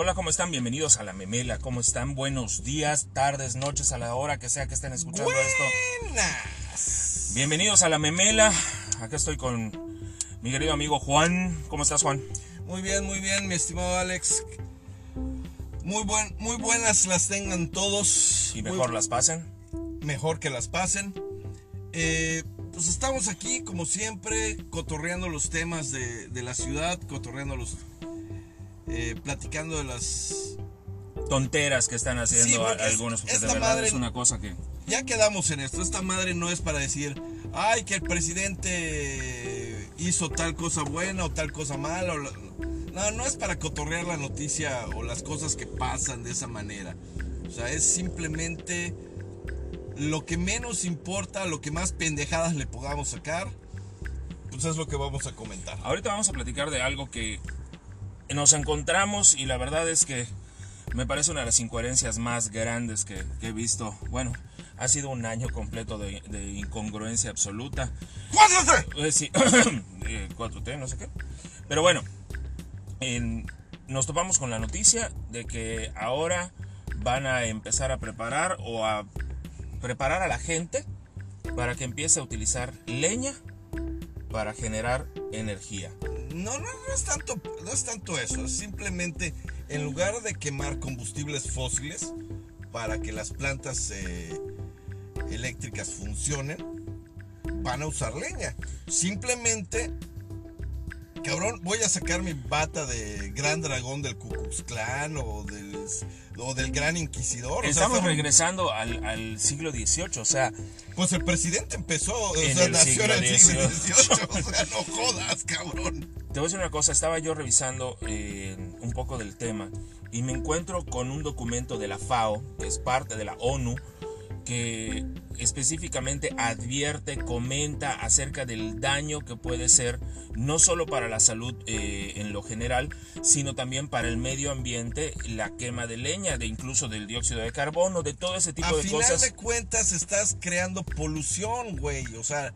Hola, ¿cómo están? Bienvenidos a La Memela. ¿Cómo están? Buenos días, tardes, noches, a la hora que sea que estén escuchando esto. Buenas. Bienvenidos a La Memela. Acá estoy con mi querido amigo Juan. ¿Cómo estás, Juan? Muy bien, muy bien, mi estimado Alex. Muy, buen, muy buenas las tengan todos. Y Muy- mejor las pasen. mejor que las pasen. Eh, pues estamos aquí, como siempre, cotorreando los temas de, de la ciudad, cotorreando los. Eh, platicando de las. Tonteras que están haciendo Sí, porque algunos, porque de esta verdad madre- es una cosa que... Ya quedamos en esto. Esta madre no es para decir, ay, que el presidente hizo tal cosa buena o tal cosa mala. o la- No, no es para cotorrear la noticia o las cosas que pasan de esa manera. O sea, es simplemente lo que menos importa, lo que más pendejadas le podamos sacar, pues es lo que vamos a comentar. Ahorita vamos a platicar de algo que nos encontramos y la verdad es que me parece una de las incoherencias más grandes que, que he visto. Bueno, ha sido un año completo de, de incongruencia absoluta. ¡Cuádrate! Eh, sí, eh, 4T, no sé qué. Pero bueno, en- nos topamos con la noticia de que ahora van a empezar a preparar o a preparar a la gente para que empiece a utilizar leña para generar energía. No, no, no es tanto, no es tanto eso. Es simplemente en lugar de quemar combustibles fósiles para que las plantas eh, eléctricas funcionen, van a usar leña. Simplemente, cabrón, voy a sacar mi bata de gran dragón del Ku Klux Klan o del, o del gran inquisidor. O sea, Estamos regresando al, al siglo XVIII, o sea, Pues el presidente empezó, o En sea, el nació en el siglo siglo XVIII. O sea, no jodas, cabrón. Te voy a decir una cosa, estaba yo revisando eh, un poco del tema y me encuentro con un documento de la FAO, que es parte de la ONU, que específicamente advierte, comenta acerca del daño que puede ser no solo para la salud eh, en lo general, sino también para el medio ambiente, la quema de leña, de incluso del dióxido de carbono, de todo ese tipo a de final cosas. de cuentas estás creando polución, güey. O sea,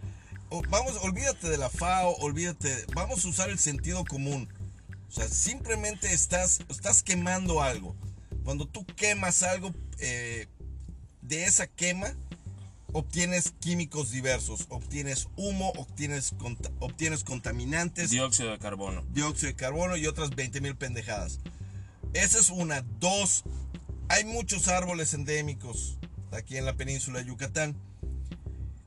vamos, olvídate de la FAO, olvídate, vamos a usar el sentido común. O sea, simplemente estás, estás quemando algo. Cuando tú quemas algo, eh, de esa quema obtienes químicos diversos, obtienes humo, obtienes, obtienes contaminantes, Dióxido de carbono. dióxido de carbono y otras 20 mil pendejadas. Esa es una. Dos, hay muchos árboles endémicos aquí en la península de Yucatán.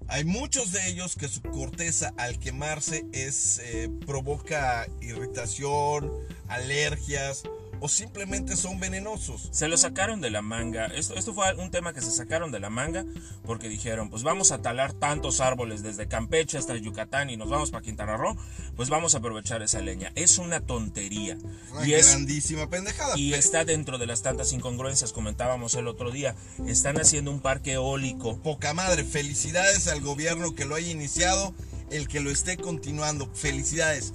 Hay muchos de ellos que su corteza al quemarse es, eh, provoca irritación, alergias o simplemente son venenosos. Se lo sacaron de la manga. Esto, esto fue un tema que se sacaron de la manga porque dijeron, pues vamos a talar tantos árboles desde Campeche hasta Yucatán y nos vamos para Quintana Roo, pues vamos a aprovechar esa leña. Es una tontería. Una Y es, grandísima pendejada. y está dentro de las tantas incongruencias, comentábamos el otro día. Están haciendo un parque eólico. Poca madre, felicidades al gobierno que lo haya iniciado, el que lo esté continuando, felicidades.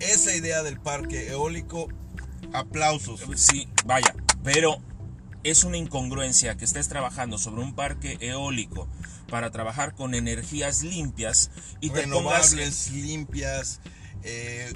Esa idea del parque eólico, aplausos. Sí, vaya, pero es una incongruencia que estés trabajando sobre un parque eólico para trabajar con energías limpias y te pongas Renovables, limpias. eh,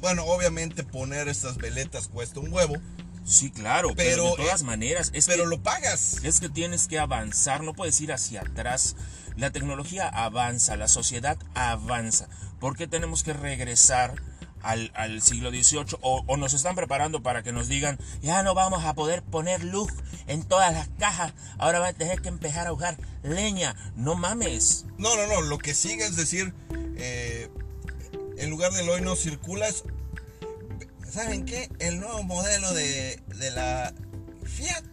bueno, obviamente poner estas veletas cuesta un huevo, Sí, claro, pero, Pero, de todas eh, maneras es pero que, lo pagas. es que tienes que avanzar, no puedes ir hacia atrás. La tecnología avanza, la sociedad avanza. ¿Por qué tenemos que regresar al, al siglo XVIII? O, o nos están preparando para que nos digan, ya no vamos a poder poner luz en todas las cajas, ahora va a tener que empezar a usar leña. No mames. No, no, no, lo que sigue es decir, eh, en lugar del hoy no circula, es- ¿saben qué? El nuevo modelo de, de la Fiat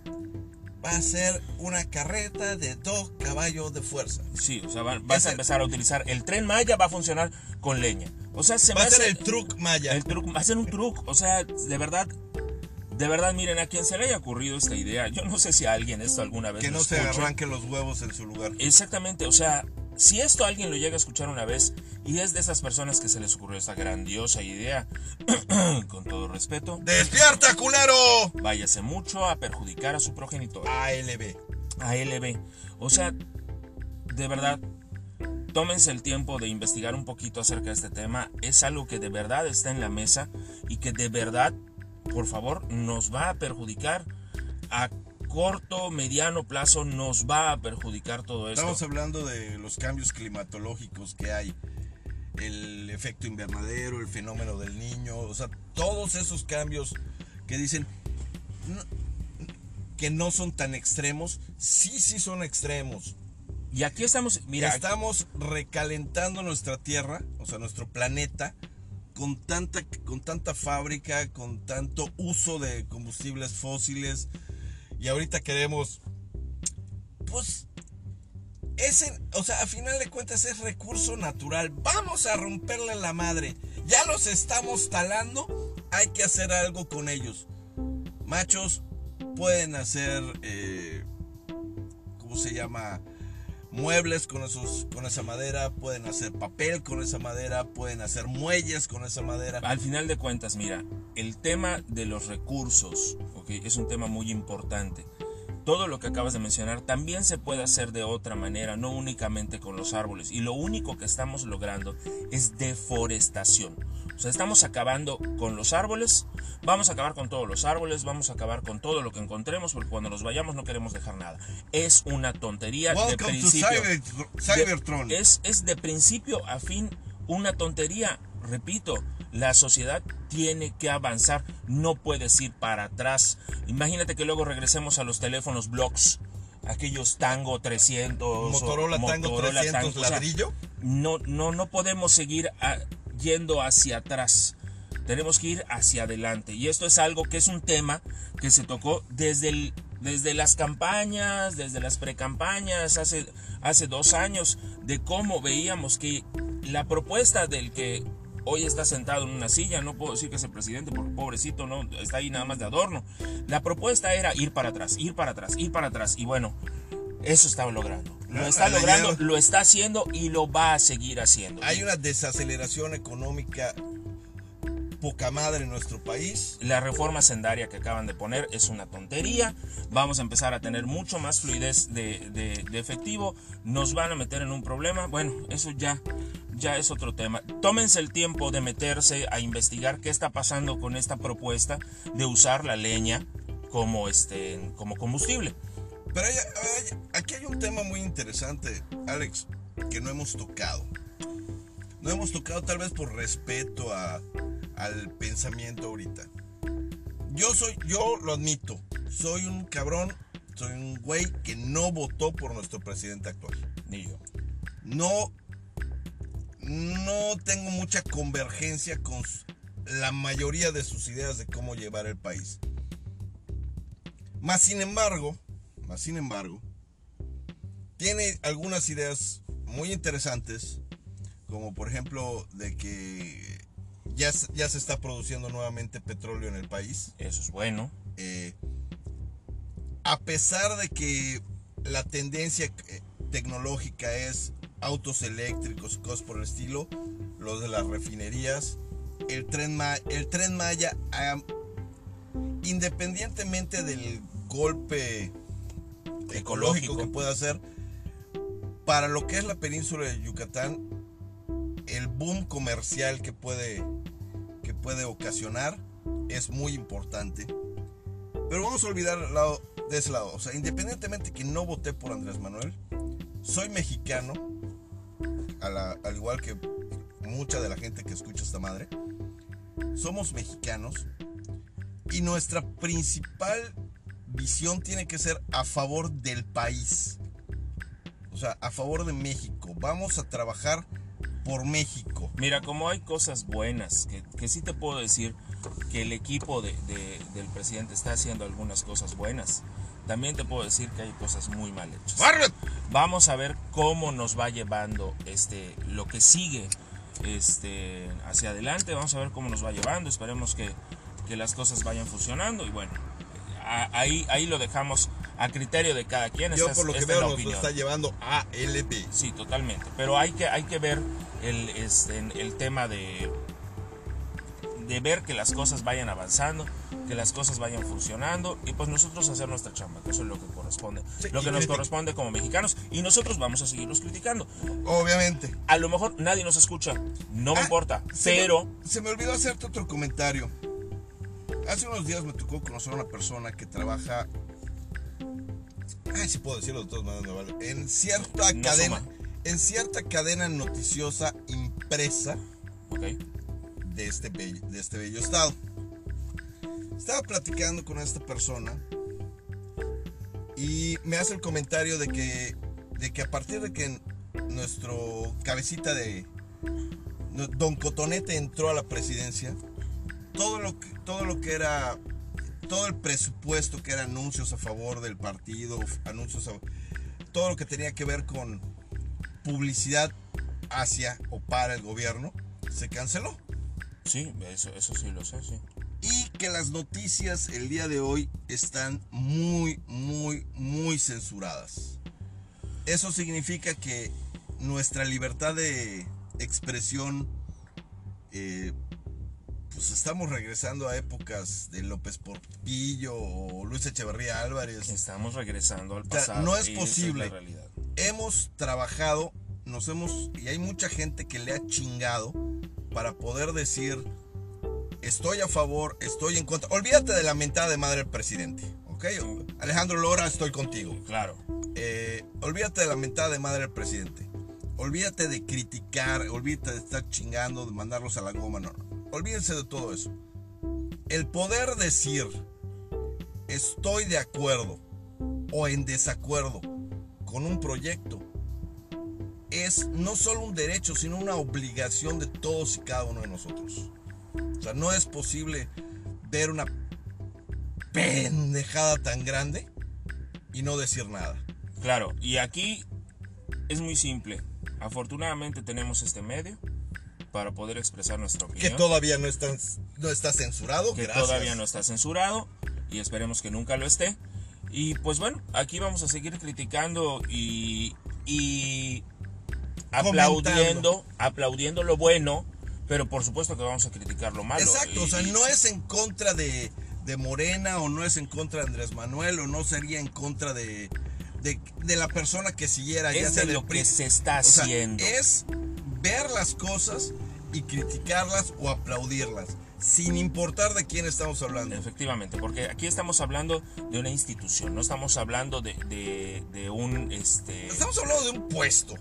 va a ser una carreta de dos caballos de fuerza. Sí, o sea, va- vas a empezar a utilizar el tren Maya, va a funcionar con leña. O sea, se Va a ser el truck Maya. El va a ser un truco. O sea, de verdad, de verdad, miren, a quien se le haya ocurrido esta idea, yo no sé si a alguien esto alguna vez que no se escuche. arranquen los huevos en su lugar. Exactamente, o sea, si esto alguien lo llega a escuchar una vez y es de esas personas que se les ocurrió esta grandiosa idea, con todo respeto, ¡Despierta, culero! váyase mucho a perjudicar a su progenitor. ALB. ALB. O sea, de verdad, tómense el tiempo de investigar un poquito acerca de este tema. Es algo que de verdad está en la mesa y que de verdad por favor, nos va a perjudicar a corto, mediano plazo nos va a perjudicar todo esto. Estamos hablando de los cambios climatológicos que hay, el efecto invernadero, el fenómeno del niño, o sea, todos esos cambios que dicen que no son tan extremos, sí, sí son extremos. Y aquí estamos, mira, estamos recalentando nuestra tierra, o sea, nuestro planeta, con tanta, con tanta fábrica, con tanto uso de combustibles fósiles, y ahorita queremos, pues, ese, o sea, a final de cuentas es recurso natural. Vamos a romperle la madre. Ya los estamos talando, hay que hacer algo con ellos. Machos pueden hacer, eh, ¿cómo se llama? Muebles con, esos, con esa madera, pueden hacer papel con esa madera, pueden hacer muelles con esa madera. Al final de cuentas, mira, el tema de los recursos es un tema muy importante. Todo lo que acabas de mencionar también se puede hacer de otra manera, no únicamente con los árboles. Y lo único que estamos logrando es deforestación. O sea, estamos acabando con los árboles, vamos a acabar con todos los árboles, vamos a acabar con todo lo que encontremos, porque cuando nos vayamos no queremos dejar nada. Es una tontería de principio. Cybertron. es, es de principio a fin una tontería. Repito, la sociedad tiene que avanzar, no puedes ir para atrás. Imagínate que luego regresemos a los teléfonos blocks aquellos Tango 300 Motorola, Tango 300 ladrillo. no, no, no podemos seguir a, yendo hacia atrás. Tenemos que ir hacia adelante. Y esto es algo que es un tema que se tocó desde, el, desde las campañas, desde las precampañas, hace, hace dos años, de cómo veíamos que la propuesta del que hoy está sentado en una silla, no puedo decir que es el presidente porque pobrecito no está ahí nada más de adorno. La propuesta era ir para atrás, ir para atrás, ir para atrás y bueno, eso está logrando. Lo está logrando, lo está haciendo y lo va a seguir haciendo. Hay una desaceleración económica poca madre en nuestro país. La reforma sendaria que acaban de poner es una tontería. Vamos a empezar a tener mucho más fluidez de, de, efectivo. Nos van a meter en un problema. Bueno, eso ya, ya es otro tema. Tómense el tiempo de meterse a investigar qué está pasando con esta propuesta de usar la leña como, este, como combustible. Pero aquí hay un tema muy interesante, Alex, que no hemos tocado. No hemos tocado tal vez por respeto al pensamiento ahorita. Yo soy, yo lo admito, soy un cabrón, soy un güey que no votó por nuestro presidente actual. Ni yo. No, no tengo mucha convergencia con la mayoría de sus ideas de cómo llevar el país. Más sin embargo, sin embargo, tiene algunas ideas muy interesantes, como por ejemplo de que ya, ya se está produciendo nuevamente petróleo en el país. Eso es bueno. Eh, a pesar de que la tendencia eh, tecnológica es autos eléctricos y cosas por el estilo, los de las refinerías, el tren, el tren Maya, independientemente del golpe ecológico que pueda hacer. Para lo que es la península de Yucatán, el boom comercial que puede, que puede ocasionar es muy importante. Pero vamos a olvidar el lado, de ese lado. O sea, independientemente que no voté por Andrés Manuel, soy mexicano, al igual que mucha de la gente que escucha esta madre. Somos mexicanos y nuestra principal visión tiene que ser a favor del país. O sea, a favor de México. Vamos a trabajar por México. Mira, como hay cosas buenas, que, que sí te puedo decir que el equipo de, del presidente está haciendo algunas cosas buenas. También te puedo decir que hay cosas muy mal hechas. Vamos a ver cómo nos va llevando este, lo que sigue este, hacia adelante. Vamos a ver cómo nos va llevando. Esperemos que, que las cosas vayan funcionando. Y bueno, ahí, ahí lo dejamos a criterio de cada quien. Yo por lo que veo nos está llevando a LB. Sí, totalmente. Pero hay que, hay que ver el, este, el tema de, de ver que las cosas vayan avanzando, que las cosas vayan funcionando y pues nosotros hacer nuestra chamba, que eso es lo que corresponde, lo que nos corresponde como mexicanos y nosotros vamos a seguirlos criticando. Obviamente. A lo mejor nadie nos escucha, no me ah, importa, pero... se me olvidó hacerte otro comentario Hace unos días me tocó conocer a una persona que trabaja. Ay, sí puedo decirlo de todas maneras, me vale. En cierta No cadena. suma. En cierta cadena noticiosa impresa Ok. de este bello, de este bello estado. Estaba platicando con esta persona y me hace el comentario de que, de que a partir de que nuestro cabecita de no- Don Cotonete entró a la presidencia, todo lo que, todo lo que era, todo el presupuesto que era anuncios a favor del partido, anuncios a, todo lo que tenía que ver con publicidad hacia o para el gobierno, se canceló. Sí, eso, eso sí lo sé, sí. Y que las noticias el día de hoy están muy, muy, muy censuradas. Eso significa que nuestra libertad de expresión, eh, pues estamos regresando a épocas de López Portillo o Luis Echeverría Álvarez. Estamos regresando al sea, pasado. no es posible. la realidad. Hemos trabajado, nos hemos, y hay mucha gente que le ha chingado para poder decir, estoy a favor, estoy en contra. Olvídate de la mentada de madre del presidente, ¿ok? Alejandro Lora, estoy contigo. Claro. Eh, olvídate de la mentada de madre del presidente. Olvídate de criticar, olvídate de estar chingando, de mandarlos a la goma, no. Olvídense de todo eso. El poder decir, estoy de acuerdo o en desacuerdo con un proyecto es no solo un derecho, sino una obligación de todos y cada uno de nosotros. O sea, no es posible ver una pendejada tan grande y no decir nada. Claro, y aquí es muy simple. Afortunadamente tenemos este medio para poder expresar nuestra Que opinión. todavía no está, no está censurado. que gracias. todavía no está censurado y esperemos que nunca lo esté. Y pues bueno, aquí vamos a seguir criticando y, y aplaudiendo, aplaudiendo lo bueno, pero por supuesto que vamos a criticar lo malo. Exacto, o sea, Y- no es en contra de, de Morena o no es en contra de Andrés Manuel o no sería en contra de, de, de la persona que siguiera. ya es sea de lo que se está O sea, haciendo. es ver las cosas y criticarlas o aplaudirlas, sin importar de quién estamos hablando. Efectivamente, porque aquí estamos hablando de una institución, no estamos hablando de, de, de un este Estamos hablando de un puesto.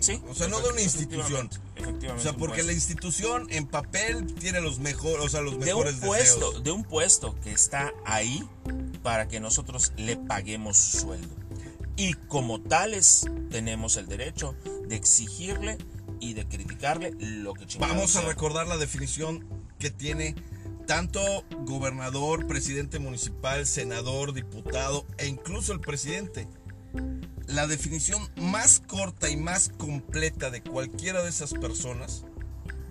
sí, o sea, no de una institución. Efectivamente, O sea, porque la institución en papel tiene los mejores, o sea, los de un mejores puesto, deseos. de un puesto que está ahí para que nosotros le paguemos su sueldo. Y como tales tenemos el derecho de exigirle y de criticarle lo que chingados Vamos a sea. recordar la definición que tiene tanto gobernador, presidente municipal, senador, diputado e incluso el presidente. La definición más corta y más completa de cualquiera de esas personas,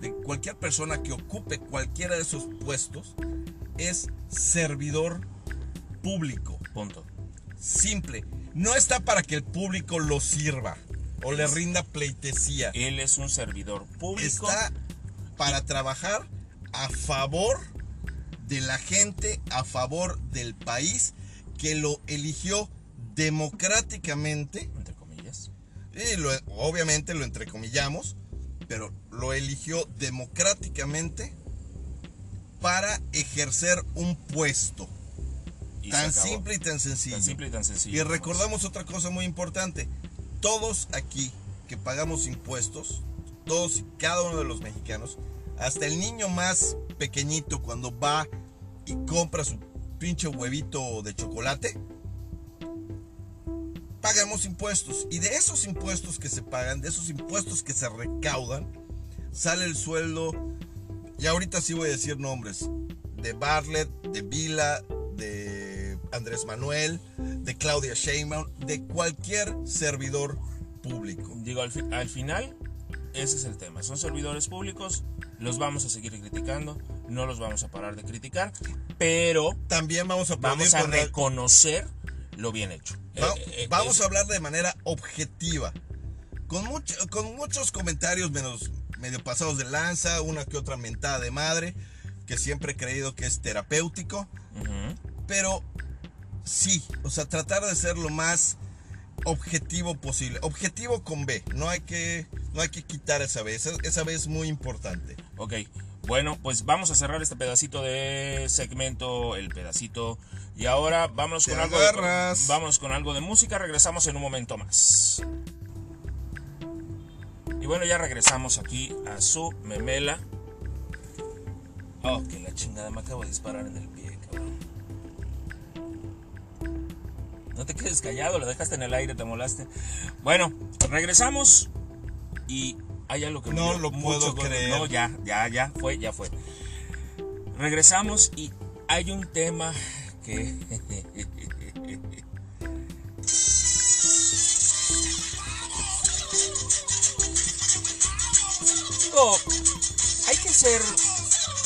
de cualquier persona que ocupe cualquiera de esos puestos, es servidor público. Punto. Simple. No está para que el público lo sirva o le rinda pleitesía. Él es un servidor público. está para trabajar a favor de la gente, a favor del país que lo eligió democráticamente. entre comillas. Y lo- obviamente lo entrecomillamos, pero lo eligió democráticamente para ejercer un puesto. Y tan se acabó. simple y tan sencillo. Tan simple y tan sencillo. Y recordamos otra cosa muy importante. Todos aquí que pagamos impuestos, todos y cada uno de los mexicanos, hasta el niño más pequeñito cuando va y compra su pinche huevito de chocolate, pagamos impuestos. Y de esos impuestos que se pagan, de esos impuestos que se recaudan, sale el sueldo, y ahorita sí voy a decir nombres, de Bartlett, de Vila, de Andrés Manuel, de Claudia Sheinbaum, de cualquier servidor público. Digo, al, fi- al final, ese es el tema. Son servidores públicos, los vamos a seguir criticando, no los vamos a parar de criticar, pero También vamos a vamos a reconocer lo bien hecho. Va- Eh, eh, vamos a hablar de manera objetiva. Con, mucho- con muchos comentarios menos, medio pasados de lanza, una que otra mentada de madre, que siempre he creído que es terapéutico. Pero sí, o sea, tratar de ser lo más objetivo posible. Objetivo con B, no hay que, no hay que quitar esa B, esa, esa B es muy importante. Ok, Bueno, pues vamos a cerrar este pedacito de segmento, el pedacito. Y ahora Te con algo, de, con algo de música. Regresamos en un momento más. Y bueno, ya regresamos aquí a su memela. Oh, que la chingada me acabo de disparar en el pie, cabrón. No te quedes callado, lo dejaste en el aire, te molaste. Bueno, regresamos y hay algo que No lo puedo creer. No, ya, ya, ya fue, ya fue. Regresamos y hay un tema que Digo, hay que ser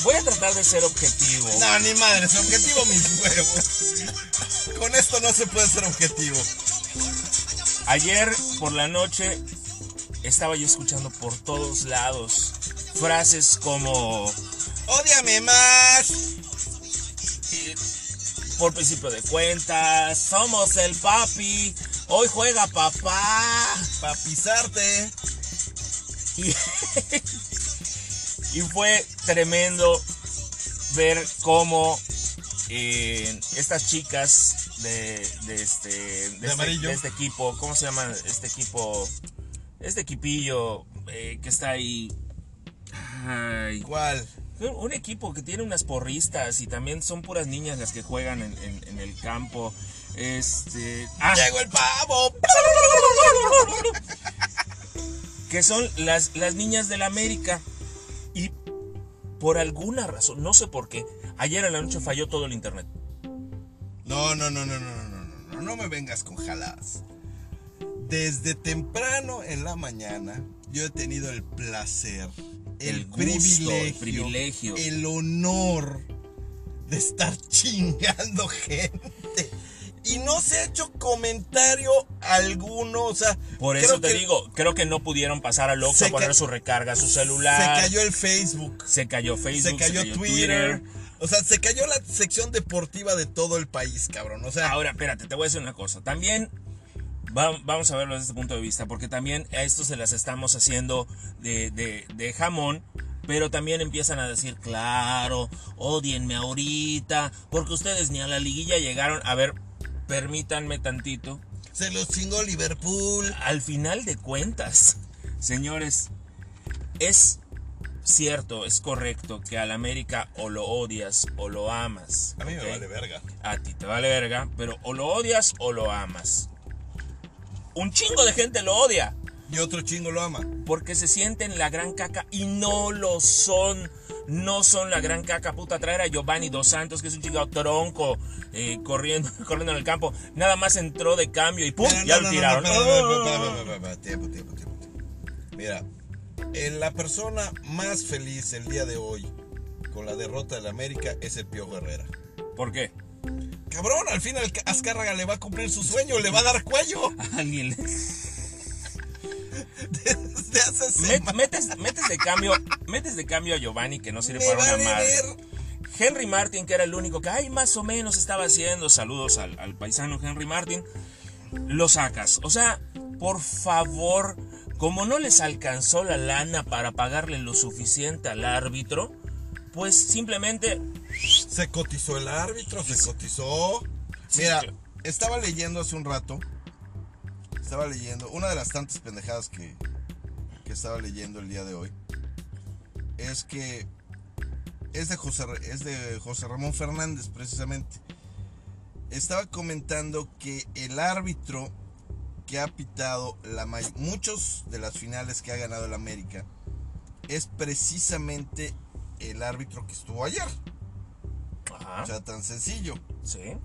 voy a tratar de ser objetivo. No, ni madre, es objetivo mis huevos. Con esto no se puede ser objetivo. Ayer por la noche estaba yo escuchando por todos lados frases como Ódiame más. por principio de cuentas, somos el papi, hoy juega papá. Para pisarte. Y, y fue tremendo ver cómo eh, estas chicas de, de este, de, este, de este equipo, ¿cómo se llama este equipo? Este equipillo eh, que está ahí. Ay, ¿Cuál? un equipo que tiene unas porristas y también son puras niñas las que juegan en, en- en el campo. Este. ah, Llegó el pavo. que son las, las niñas del América. Y por alguna razón, no sé por qué, ayer en la noche falló todo el internet. No, no, no, no, no, no, no, no, no, no me vengas con jaladas. Desde temprano en la mañana, yo he tenido el placer, el, El gusto, privilegio, el privilegio. el honor de estar chingando gente. Y no se ha hecho comentario alguno, o sea, Por creo eso te que digo, creo que no pudieron pasar al Se a poner su recarga, su se celular. cayó el Facebook. se cayó Facebook, se cayó, Twitter. O sea, se cayó la sección deportiva de todo el país, cabrón. O sea, Ahora, espérate, te voy a decir una cosa. También va- vamos a verlo desde este punto de vista, porque también a esto se las estamos haciendo de, de- de jamón, pero también empiezan a decir, claro, odienme ahorita, porque ustedes ni a la liguilla llegaron. A ver, permítanme tantito. se los chingó Liverpool. Al final de cuentas, señores, es cierto, es correcto que al América o lo odias o lo amas. A mí me vale verga. A ti te vale verga, pero o lo odias o lo amas. Un chingo de gente lo odia Y otro chingo lo ama. porque se sienten la gran caca y no lo son. No son la gran caca, puta. Traer a Giovanni Dos Santos, que es un chingado tronco, eh, corriendo, corriendo en el campo. Nada más entró de cambio y ¡pum! Ya no, lo tiraron. tiempo, tiempo, tiempo. Mira, la persona más feliz el día de hoy con la derrota del América es el Piojo Herrera. ¿Por qué? Cabrón, al final Azcárraga le va a cumplir su sueño, le va a dar cuello. Alguien. Desde hace semanas. metes, metes de cambio, metes de cambio a Giovanni que no sirve Me para una vale madre. ver. Henry Martin, que era el único que ay, más o menos estaba haciendo, saludos al, al paisano Henry Martin, lo sacas. O sea, por favor, como no les alcanzó la lana para pagarle lo suficiente al árbitro, pues simplemente Se cotizó el árbitro, se cotizó. Sí, Mira, claro. estaba leyendo hace un rato. Estaba leyendo. Una de las tantas pendejadas que, que estaba leyendo el día de hoy. Es que. Es de José, es de José Ramón Fernández, precisamente. Estaba comentando que el árbitro que ha pitado la muchos de las finales que ha ganado el América es precisamente el árbitro que estuvo ayer. ajá, O sea, tan sencillo. sí,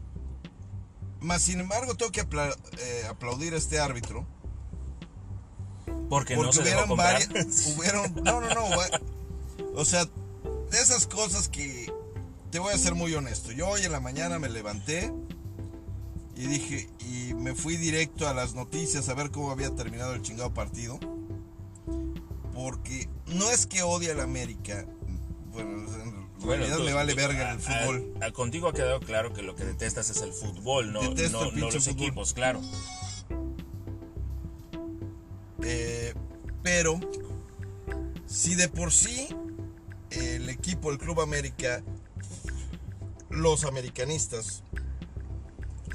Más sin embargo, tengo que apla- eh, aplaudir a este árbitro. porque no Porque se dejó hubieron varias. Hubieron. No, no, no. O sea, de esas cosas que. Te voy a ser muy honesto. Yo hoy en la mañana me levanté. Y dije. Y me fui directo a las noticias a ver cómo había terminado el chingado partido. Porque no es que odie al América. Bueno, en Bueno, realidad tú- me vale tú- verga a- el fútbol. a- a- contigo ha quedado claro que lo que detestas es el fútbol, no, Detesto no, el pinche no los fútbol. equipos, claro. Eh, pero si de por sí el equipo, el Club América, los americanistas,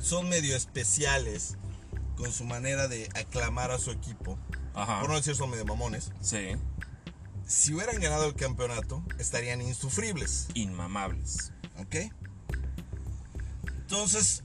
son medio especiales con su manera de aclamar a su equipo. Ajá. Por no decir son medio mamones. Sí. Si hubieran ganado el campeonato, estarían insufribles. Inmamables. ¿Ok? Entonces,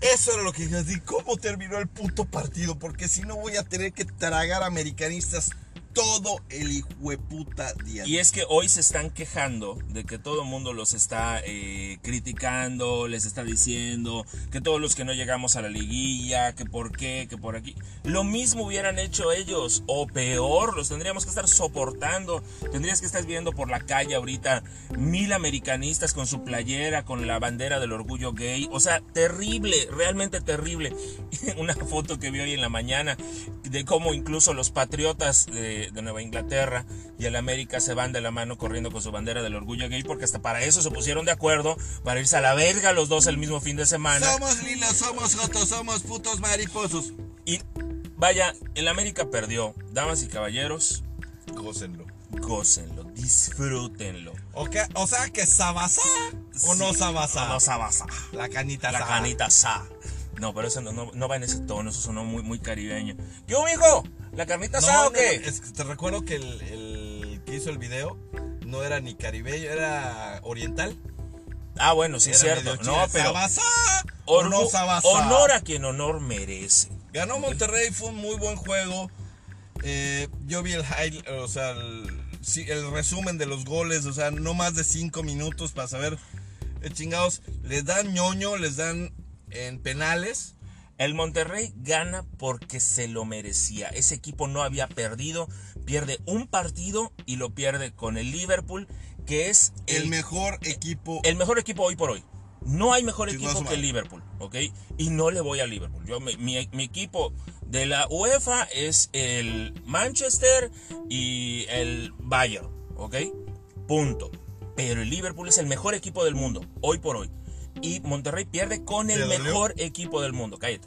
eso era lo que dije. ¿Y cómo terminó el puto partido? Porque si no voy a tener que tragar americanistas todo el hijueputa día. Y es que hoy se están quejando de que todo el mundo los está eh, criticando, les está diciendo que todos los que no llegamos a la liguilla, que por qué, que por aquí. Lo mismo hubieran hecho ellos, o peor, los tendríamos que estar soportando. Tendrías que estar viendo por la calle ahorita mil americanistas con su playera, con la bandera del orgullo gay. O sea, terrible, realmente terrible. Una foto que vi hoy en la mañana de cómo incluso los patriotas de, de Nueva Inglaterra y el América se van de la mano corriendo con su bandera del orgullo gay porque hasta para eso se pusieron de acuerdo para irse a la verga los dos el mismo fin de semana. Somos lilas, somos jotos, somos putos mariposos. Y vaya, el América perdió. Damas y caballeros, Gócenlo. gócenlo, disfrútenlo. O, que- o sea que sabasá o no Sí, sabasá. o no sabasa. La canita La sa. canita sa. No, pero eso no, no, no va en ese tono, eso sonó muy, muy caribeño. ¿Qué hubo, mijo? ¿La carnita sa no, o qué? es que te recuerdo que el, el que hizo el video no era ni caribeño, era oriental. Ah, bueno, sí, Era cierto. No, pero. ¿Sabasá o no honor a quien honor merece. Ganó Monterrey, fue un muy buen juego. Eh, yo vi el high, o sea, el, el resumen de los goles, o sea, no más de 5 minutos para saber, eh, chingados, les dan ñoño, les dan en penales. El Monterrey gana porque se lo merecía. Ese equipo no había perdido. Pierde un partido y lo pierde con el Liverpool, que es El, mejor equipo. el mejor equipo hoy por hoy. No hay mejor equipo que el. Liverpool, ¿ok? Y no le voy al Liverpool. Yo, mi, mi- mi equipo de la UEFA es el Manchester y el Bayern, ¿ok? Punto. Pero el Liverpool es el mejor equipo del mundo, hoy por hoy. Y Monterrey pierde con ¿Te el mejor equipo del mundo. Cállate.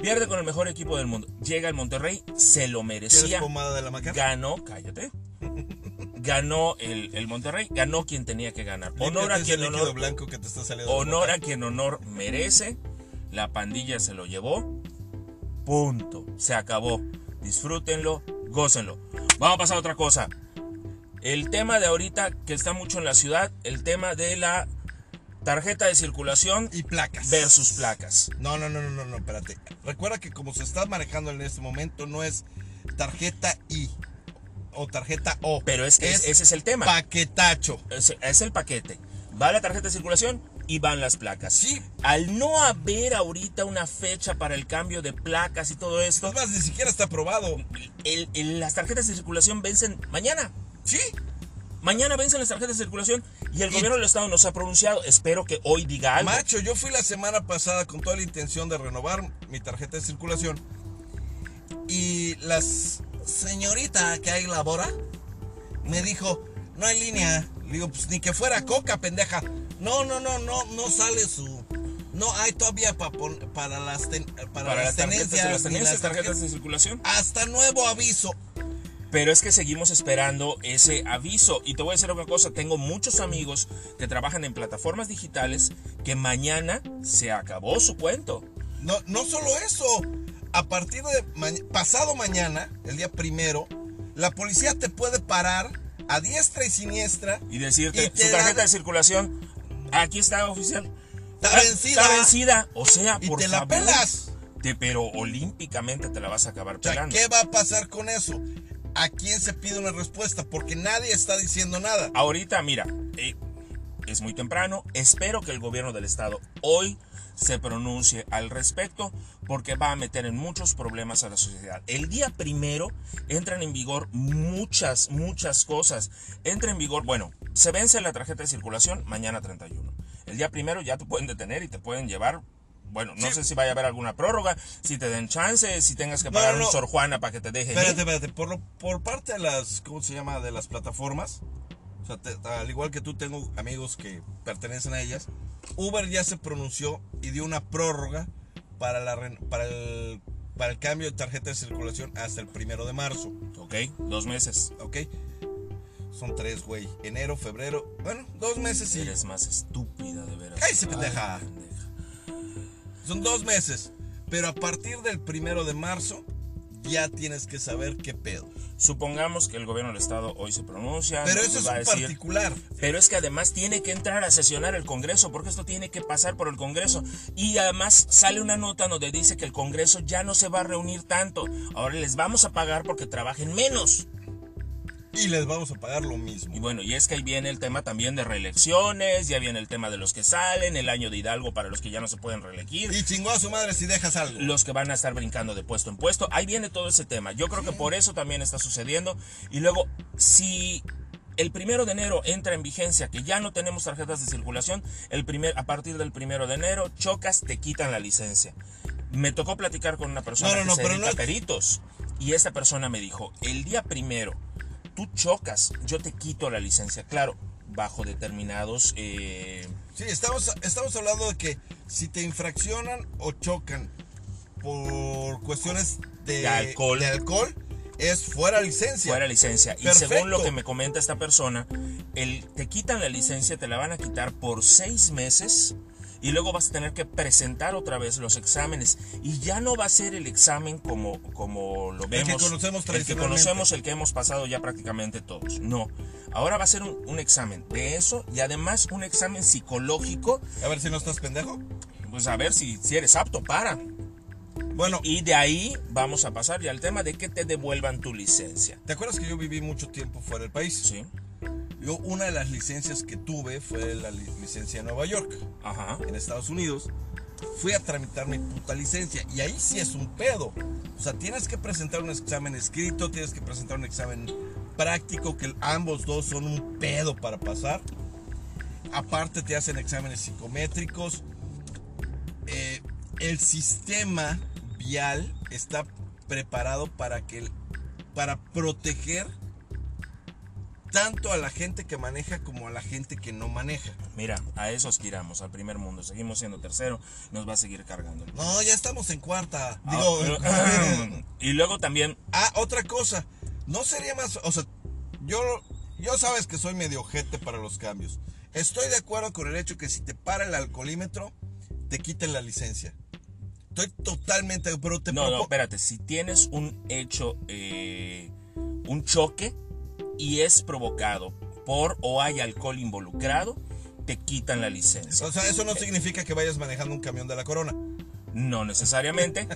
Pierde con el mejor equipo del mundo. Llega el Monterrey, se lo ¿Quieres merecía. pomada de la maca? Ganó, cállate. Ganó el, el Monterrey, ganó quien tenía que ganar. Honor a quien honor, blanco que te está saliendo. honor a quien honor merece. La pandilla se lo llevó. Punto. Se acabó. Disfrútenlo, gócenlo. Vamos a pasar a otra cosa. El tema de ahorita que está mucho en la ciudad, el tema de la tarjeta de circulación Y placas. versus placas. No, no, no, no, no, no, espérate. Recuerda que como se está manejando en este momento, no es tarjeta I o tarjeta O. Pero es que ese es el tema. Paquetacho. Es, es el paquete. Va la tarjeta de circulación y van las placas. Sí. Al no haber ahorita una fecha para el cambio de placas y todo esto, Es más, ni siquiera está aprobado. el- el- las tarjetas de circulación vencen mañana. Sí. Mañana vencen las tarjetas de circulación y el Y- gobierno del estado nos ha pronunciado. Espero que hoy diga algo. Macho, yo fui la semana pasada con toda la intención de renovar mi tarjeta de circulación. Y las señorita que ahí labora me dijo, no hay línea. Le digo, pues ni que fuera coca, pendeja. No, no, no, no, no sale su. No hay todavía pa pon- para las ten- para, para las las tarjetas, tenencias. las ni tenencias, las tarjetas de circulación. Hasta nuevo aviso. Pero es que seguimos esperando ese aviso. Y te voy a decir una cosa, tengo muchos amigos que trabajan en plataformas digitales que mañana se acabó su cuento. No, no solo eso. A partir de ma- pasado mañana, el día primero, la policía te puede parar a diestra y siniestra. y decirte Y su tarjeta dan- de circulación aquí está oficial Está Ah, vencida. está vencida o sea Y por te la pelas. te- pero olímpicamente te la vas a acabar O sea, pelando ¿qué va a pasar con eso? ¿A quién se pide una respuesta? Porque nadie está diciendo nada. ahorita mira eh, es muy temprano espero que el gobierno del estado hoy se pronuncie al respecto porque va a meter en muchos problemas a la sociedad. El día primero entran en vigor muchas, muchas cosas. Entra en vigor, bueno, se vence la tarjeta de circulación mañana 31. El día primero ya te pueden detener y te pueden llevar. Bueno, no Sí. sé si vaya a haber alguna prórroga, si te den chance, si tengas que pagar no. un Sor Juana para que te dejen. Espérate, ir. espérate. Por, lo- por parte de las, ¿cómo se llama? De las plataformas. O sea, te- al igual que tú, tengo amigos que pertenecen a ellas. Uber ya se pronunció y dio una prórroga para, la, para, el, para el cambio de tarjeta de circulación hasta el primero de marzo. Ok, dos meses. ¿Ok? Son tres, güey. Enero, febrero. Bueno, dos meses y. Eres más estúpida de veras. Cállese, Ay, pendeja. Son dos meses. Pero a partir del primero de marzo, ya tienes que saber qué pedo. Supongamos que el gobierno del estado hoy se pronuncia. Pero eso es un decir- particular. Pero es que además tiene que entrar a sesionar el Congreso, porque esto tiene que pasar por el Congreso. Y además sale una nota donde dice que el Congreso ya no se va a reunir tanto. Ahora les vamos a pagar porque trabajen menos. Y les vamos a pagar lo mismo. Y bueno, y es que ahí viene el tema también de reelecciones, ya viene el tema de los que salen, el año de Hidalgo para los que ya no se pueden reelegir. Y chingó a su madre si dejas algo. los que van a estar brincando de puesto en puesto. Ahí viene todo ese tema. Yo creo que por eso también está sucediendo. Y luego, si el primero de enero entra en vigencia, que ya no tenemos tarjetas de circulación, el primer, a partir del primero de enero, chocas, te quitan la licencia. Me tocó platicar con una persona No, no, que no, se pero dedica no- a peritos. Y esta persona me dijo, el día primero, tú chocas, yo te quito la licencia. Claro, bajo determinados... eh, Sí, estamos, estamos hablando de que si te infraccionan o chocan por cuestiones de, De alcohol. de alcohol, es fuera licencia. fuera licencia. Y según lo que me comenta esta persona, el, te quitan la licencia, te la van a quitar por seis meses y luego vas a tener que presentar otra vez los exámenes. Y ya no va a ser el examen como, como lo que vemos. conocemos El que conocemos, el que hemos pasado ya prácticamente todos. No. Ahora va a ser un, un examen de eso y además un examen psicológico. A ver si no estás pendejo. Pues a ver si, si eres apto para. Bueno, Y de ahí vamos a pasar ya al tema de que te devuelvan tu licencia. ¿te acuerdas que yo viví mucho tiempo fuera del país? Sí. Yo una de las licencias que tuve fue la li- licencia de Nueva York, Ajá. en Estados Unidos. Fui a tramitar mi puta licencia y ahí sí es un pedo. O sea, tienes que presentar un examen escrito, tienes que presentar un examen práctico, que ambos dos son un pedo para pasar. Aparte te hacen exámenes psicométricos. Eh, el sistema vial está preparado para que para proteger tanto a la gente que maneja como a la gente que no maneja. Mira, a eso aspiramos, al primer mundo. Seguimos siendo tercero, nos va a seguir cargando. No, ya estamos en cuarta. Ah, Digo, pero- y luego también, ah, otra cosa. No sería más, o sea, yo yo sabes que soy medio ojete para los cambios. Estoy de acuerdo con el hecho que si te para el alcoholímetro, te quiten la licencia. Estoy totalmente, pero te no, no, espérate, si tienes un hecho, eh, un choque y es provocado por o hay alcohol involucrado, te quitan la licencia. O sea, eso no significa que vayas manejando un camión de la corona. No necesariamente.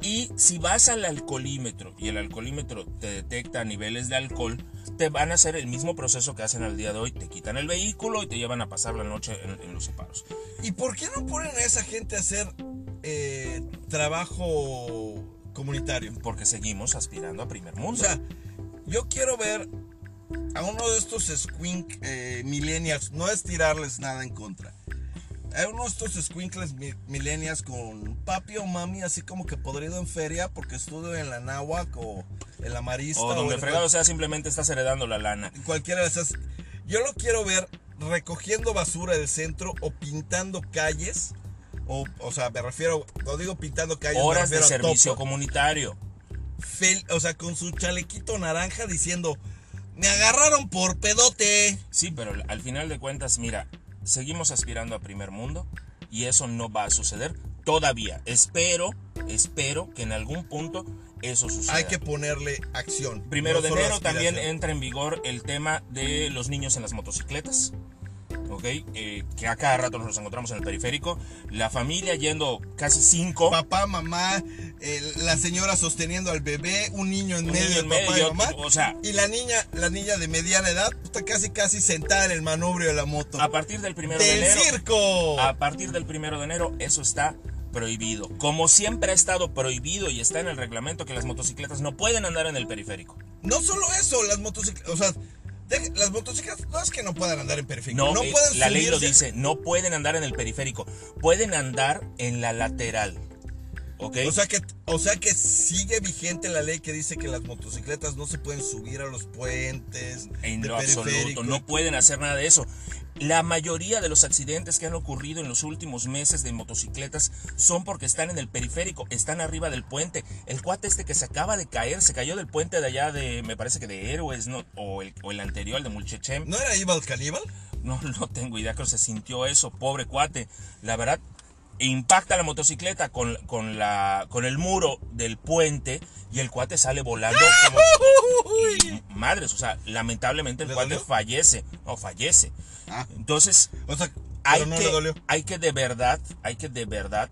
Y si vas al alcoholímetro y el alcoholímetro te detecta niveles de alcohol, te van a hacer el mismo proceso que hacen al día de hoy. Te quitan el vehículo y te llevan a pasar la noche en, en los separos. ¿Y por qué no ponen a esa gente a hacer eh, trabajo comunitario? Porque seguimos aspirando a primer O mundo. sea, yo quiero ver a uno de estos squink eh, millennials, no es tirarles nada en contra. A uno de estos squinkles mi- millennials con papi o mami así como que podrido en feria porque estudio en la náhuac o en la marista o donde en fregado sea, simplemente estás heredando la lana. cual- cualquiera de esas. Yo lo quiero ver recogiendo basura del centro o pintando calles. O, o sea, me refiero, cuando digo pintando calles, me Horas de servicio topo. comunitario. Fel- o sea, con su chalequito naranja diciendo, me agarraron por pedote. Sí, pero al final de cuentas, mira, seguimos aspirando a primer mundo y eso no va a suceder todavía. Espero, espero que en algún punto eso suceda. Hay que ponerle acción. Primero no de enero también entra en vigor el tema de los niños en las motocicletas. ¿Ok? Eh, que a cada rato nos los encontramos en el periférico. La familia yendo casi cinco. Papá, mamá, eh, la señora sosteniendo al bebé, un niño en Un medio niño de en papá medio, y mamá. o sea- y la niña, la niña de mediana edad, está casi casi sentada en el manubrio de la moto. A partir del primero de ¡Del enero. circo! A partir del primero de enero, eso está prohibido. Como siempre ha estado prohibido y está en el reglamento que las motocicletas no pueden andar en el periférico. No solo eso, las motocicletas, o sea, las motocicletas no es que no puedan andar en periférico, No, no, eh, pueden la ley lo dice, no pueden andar en el periférico, pueden andar en la lateral. ¿Ok? O sea que, o sea que sigue vigente la ley que dice que las motocicletas no se pueden subir a los puentes. En lo absoluto, no pueden hacer nada de eso. La mayoría de los accidentes que han ocurrido en los últimos meses de motocicletas son porque están en el periférico, están arriba del puente. El cuate este que se acaba de caer, se cayó del puente de allá de, me parece que de Héroes, ¿no? o, el, o el anterior, el de Mulchechem. ¿No era Ival Caníbal? No, no tengo idea, creo que se sintió eso, pobre cuate. La verdad, impacta la motocicleta con, con, la, con el muro del puente y el cuate sale volando como... madres, o sea, lamentablemente el ¿Le cuate dolió? fallece. No, fallece. Ah. Entonces, O sea, hay no que, hay que de verdad, hay que de verdad,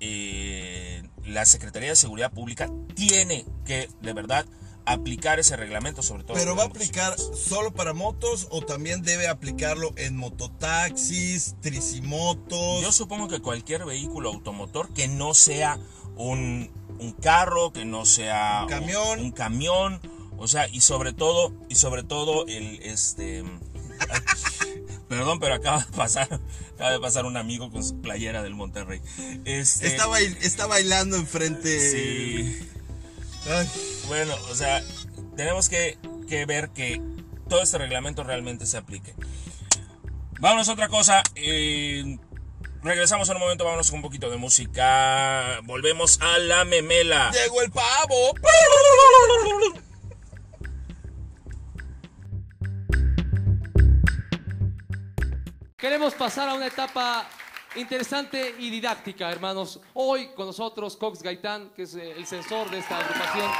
eh, la Secretaría de Seguridad Pública tiene que de verdad aplicar ese reglamento sobre todo. Pero va a las aplicar motocicletas. solo para motos o también debe aplicarlo en mototaxis, tricimotos. Yo supongo que cualquier vehículo automotor que no sea un, un carro, que no sea Un camión. un, camión, o sea, y sobre todo, y sobre todo el este Perdón, pero acaba de pasar, acaba de pasar un amigo con su playera del Monterrey. Este, Está, bail- está bailando enfrente. sí. Ay, Bueno, o sea, tenemos que, que ver que todo este reglamento realmente se aplique. Vámonos a otra cosa. eh, regresamos en un momento, vámonos con un poquito de música. Volvemos a la memela. llegó el pavo. Queremos pasar a una etapa interesante y didáctica, hermanos. Hoy con nosotros Cox Gaitán, que es eh, el censor de esta agrupación.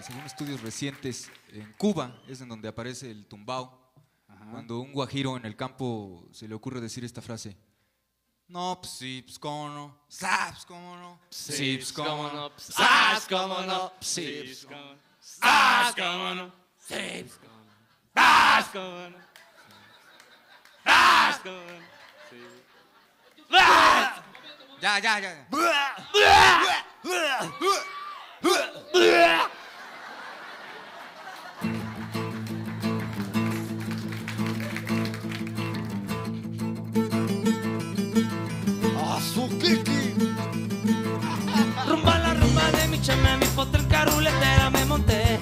según estudios recientes, en Cuba es en donde aparece el tumbao. Cuando un guajiro en el campo se le ocurre decir esta frase. No, pues sí, pues cómo no. Sa, pues cómo no. Sí, pues cómo no. ¡Sas, cómo no! Sí, pues, cómo no. ¡Sas, cómo no! Sí, pues, cómo no. ¡Sas, cómo no! ¡Sas, cómo no! Ya, ya, ya. Rumba la rumba de mi chame, mi potra en caruletera me monté.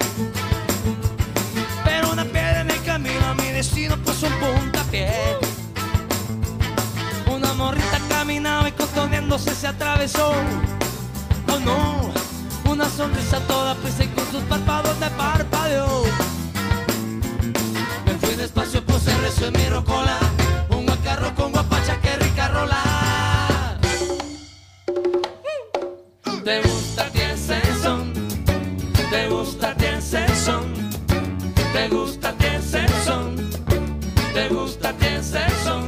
Pero una piedra en el camino a mi destino puso un puntapié. Contoneándose se atravesó. Oh no, una sonrisa toda prisa y con sus párpados de parpadeo. Me fui despacio, puse rezo en mi rocola. Un guacarro con guapacha, que rica rola. Te gusta ese son, te gusta ese son, te gusta ese son, te gusta ese son.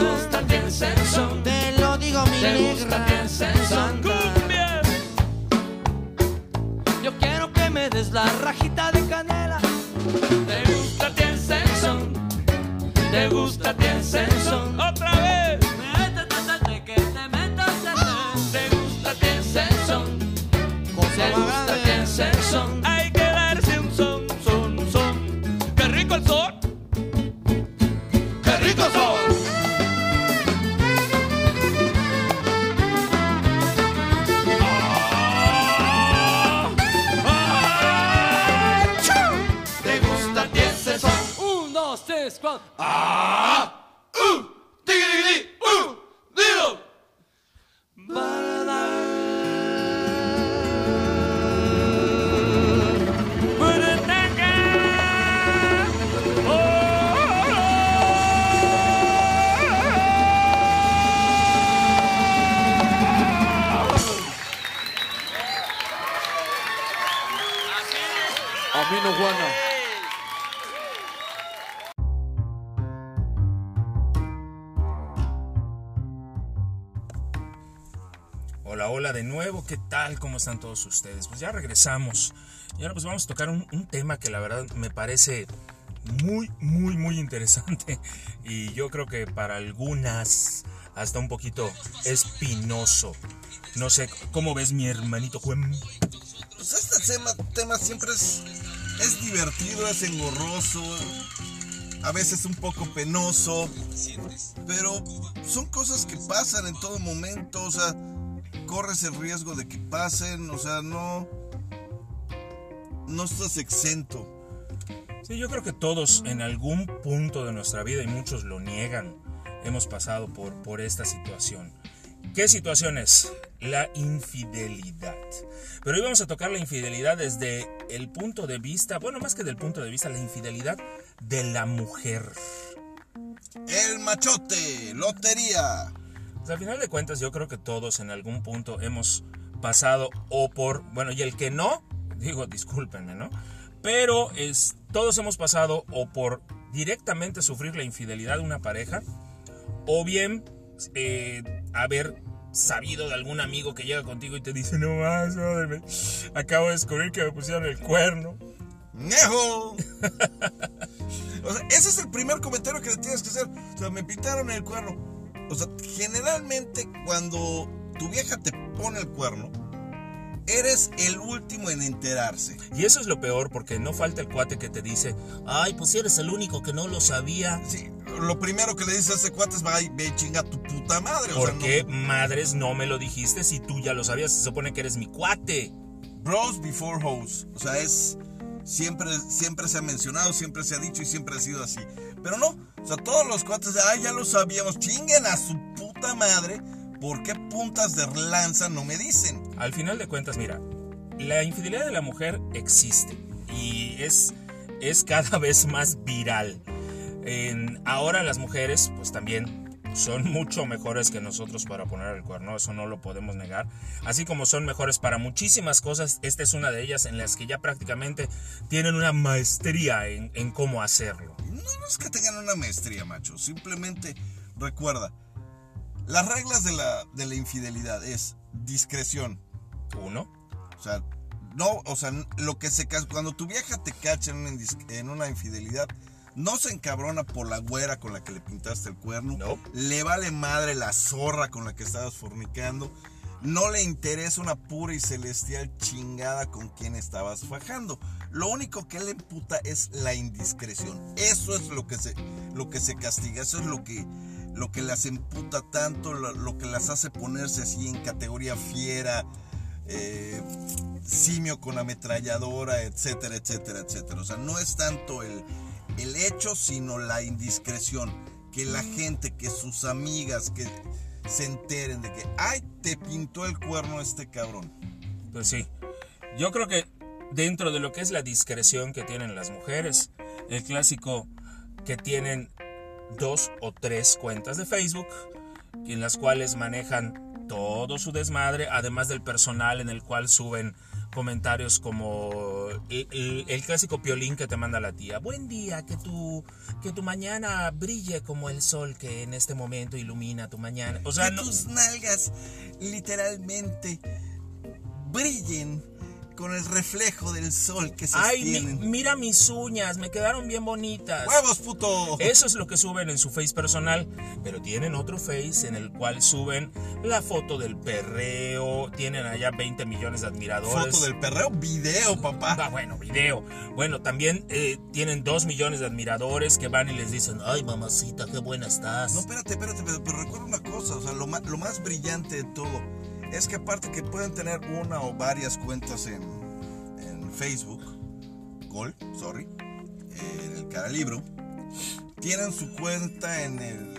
Va están todos ustedes? Pues ya regresamos. Y ahora pues vamos a tocar un, un tema que la verdad me parece muy, muy, muy interesante. Y yo creo que para algunas hasta un poquito espinoso. No sé, ¿cómo ves mi hermanito Juan? Pues este tema, tema siempre es, es divertido, es engorroso, a veces un poco penoso, pero son cosas que pasan en todo momento, o sea, corres el riesgo de que pasen, o sea, no, no estás exento. Sí, yo creo que todos en algún punto de nuestra vida, y muchos lo niegan, hemos pasado por, por esta situación. ¿Qué situación es? La infidelidad. Pero hoy vamos a tocar la infidelidad desde el punto de vista, bueno, más que del punto de vista, la infidelidad de la mujer. El machote, lotería. Pues al final de cuentas, yo creo que todos en algún punto hemos pasado o por, bueno, y el que no, digo, discúlpenme, ¿no? Pero es, todos hemos pasado o por directamente sufrir la infidelidad de una pareja, o bien eh, haber sabido de algún amigo que llega contigo y te dice, no más, brother, me- acabo de descubrir que me pusieron el cuerno. ¡Nejo! o sea, ese es el primer comentario que le tienes que hacer. O sea, me pintaron el cuerno. O sea, generalmente cuando tu vieja te pone el cuerno, eres el último en enterarse. Y eso es lo peor porque no falta el cuate que te dice, ay, pues si eres el único que no lo sabía. Sí, lo primero que le dices a ese cuate es, "Ay, ve chinga tu puta madre. O sea, ¿Por qué madres no me lo dijiste si tú ya lo sabías? Se supone que eres mi cuate. no- bros before hoes. O sea, es... Siempre, siempre se ha mencionado, siempre se ha dicho y siempre ha sido así. Pero no, o sea, todos los cuates, ay, ya lo sabíamos, chinguen a su puta madre. ¿Por qué puntas de lanza no me dicen? Al final de cuentas, mira, la infidelidad de la mujer existe y es, es cada vez más viral. En- ahora las mujeres, pues también son mucho mejores que nosotros para poner el cuerno, eso no lo podemos negar. Así como son mejores para muchísimas cosas, esta es una de ellas en las que ya prácticamente tienen una maestría en, en cómo hacerlo. No, es que tengan una maestría, macho. Simplemente recuerda, las reglas de la, de la infidelidad es discreción. Uno, O sea, no, o sea, lo que se cuando tu vieja te cacha en una, en una infidelidad, no se encabrona por la güera con la que le pintaste el cuerno. No. Le vale madre la zorra con la que estabas fornicando. No le interesa una pura y celestial chingada con quien estabas fajando. Lo único que le imputa es la indiscreción. Eso es lo que se, lo que se castiga. Eso es lo que, lo que las emputa tanto, lo, lo que las hace ponerse así en categoría fiera, eh, simio con ametralladora, etcétera, etcétera, etcétera. O sea, no es tanto el, el hecho, sino la indiscreción. Que la gente, que sus amigas, que se enteren de que, ay, te pintó el cuerno este cabrón. Pues sí. Yo creo que dentro de lo que es la discreción que tienen las mujeres, el clásico que tienen dos o tres cuentas de Facebook, en las cuales manejan todo su desmadre, además del personal en el cual suben comentarios como el, el- el clásico piolín que te manda la tía. Buen día, que tu, que tu mañana brille como el sol que en este momento ilumina tu mañana. O sea, que no, tus nalgas literalmente brillen con el reflejo del sol que ay, mi- sostienen. mira mis uñas, me quedaron bien bonitas. ¡Huevos, puto! Eso es lo que suben en su face personal, pero tienen otro face en el cual suben la foto del perreo, tienen allá 20 millones de admiradores. Foto del perreo, video, papá. Ah, bueno, video. Bueno, también eh, tienen 2 millones de admiradores que van y les dicen, ay mamacita, qué buena estás. No, espérate, espérate, pero, pero recuerda una cosa, o sea, lo lo más brillante de todo es que aparte que pueden tener una o varias cuentas en, en Facebook, Gol, sorry, en el cara libro, tienen su cuenta en el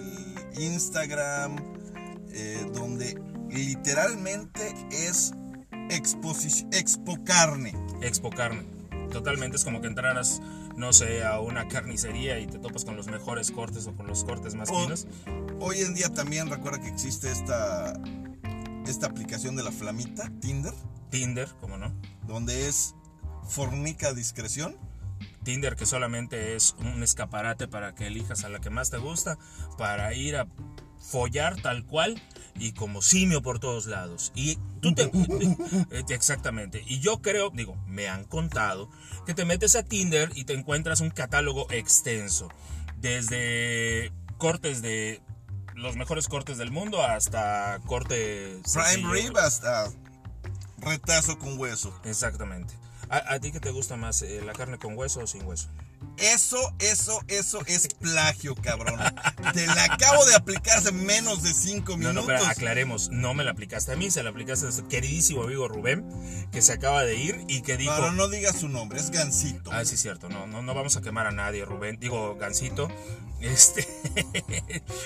Instagram, eh, donde literalmente es expo carne. Expo Carne. Totalmente es como que entraras, no sé, a una carnicería y te topas con los mejores cortes o con los cortes más O- finos. hoy en día también recuerda que existe esta, esta aplicación de la flamita, Tinder, Tinder, como no. donde es fornica discreción. Tinder que solamente es un escaparate para que elijas a la que más te gusta, para ir a follar tal cual y como simio por todos lados. Y tú te... eh, Exactamente. Y yo creo, digo, me han contado que te metes a Tinder y te encuentras un catálogo extenso. Desde cortes de los mejores cortes del mundo hasta corte... Prime rib hasta retazo con hueso. Exactamente. ¿A, a ti qué te gusta más, eh, la carne con hueso o sin hueso? Eso, eso, eso es plagio, cabrón. Te la acabo de aplicar hace menos de cinco No, minutos. no, pero aclaremos, no me la aplicaste a mí, se la aplicaste a nuestro queridísimo amigo Rubén, que se acaba de ir y que dijo... Pero no digas su nombre, es Gancito. Ah, sí, cierto, no, no, no vamos a quemar a nadie, Rubén. Digo, Gancito, este,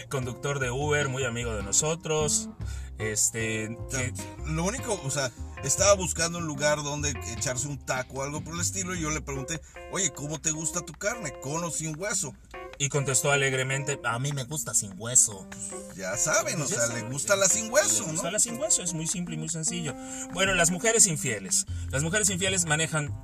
conductor de Uber, muy amigo de nosotros, este, O sea, que- Lo único, o sea, estaba buscando un lugar donde echarse un taco o algo por el estilo y yo le pregunté, oye, ¿cómo te gusta tu carne? ¿Con o sin hueso? y contestó alegremente, a mí me gusta sin hueso. Ya saben, o sea, le gusta la sin hueso, Le gusta la sin hueso, es muy simple y muy sencillo. Bueno, las mujeres infieles. Las mujeres infieles manejan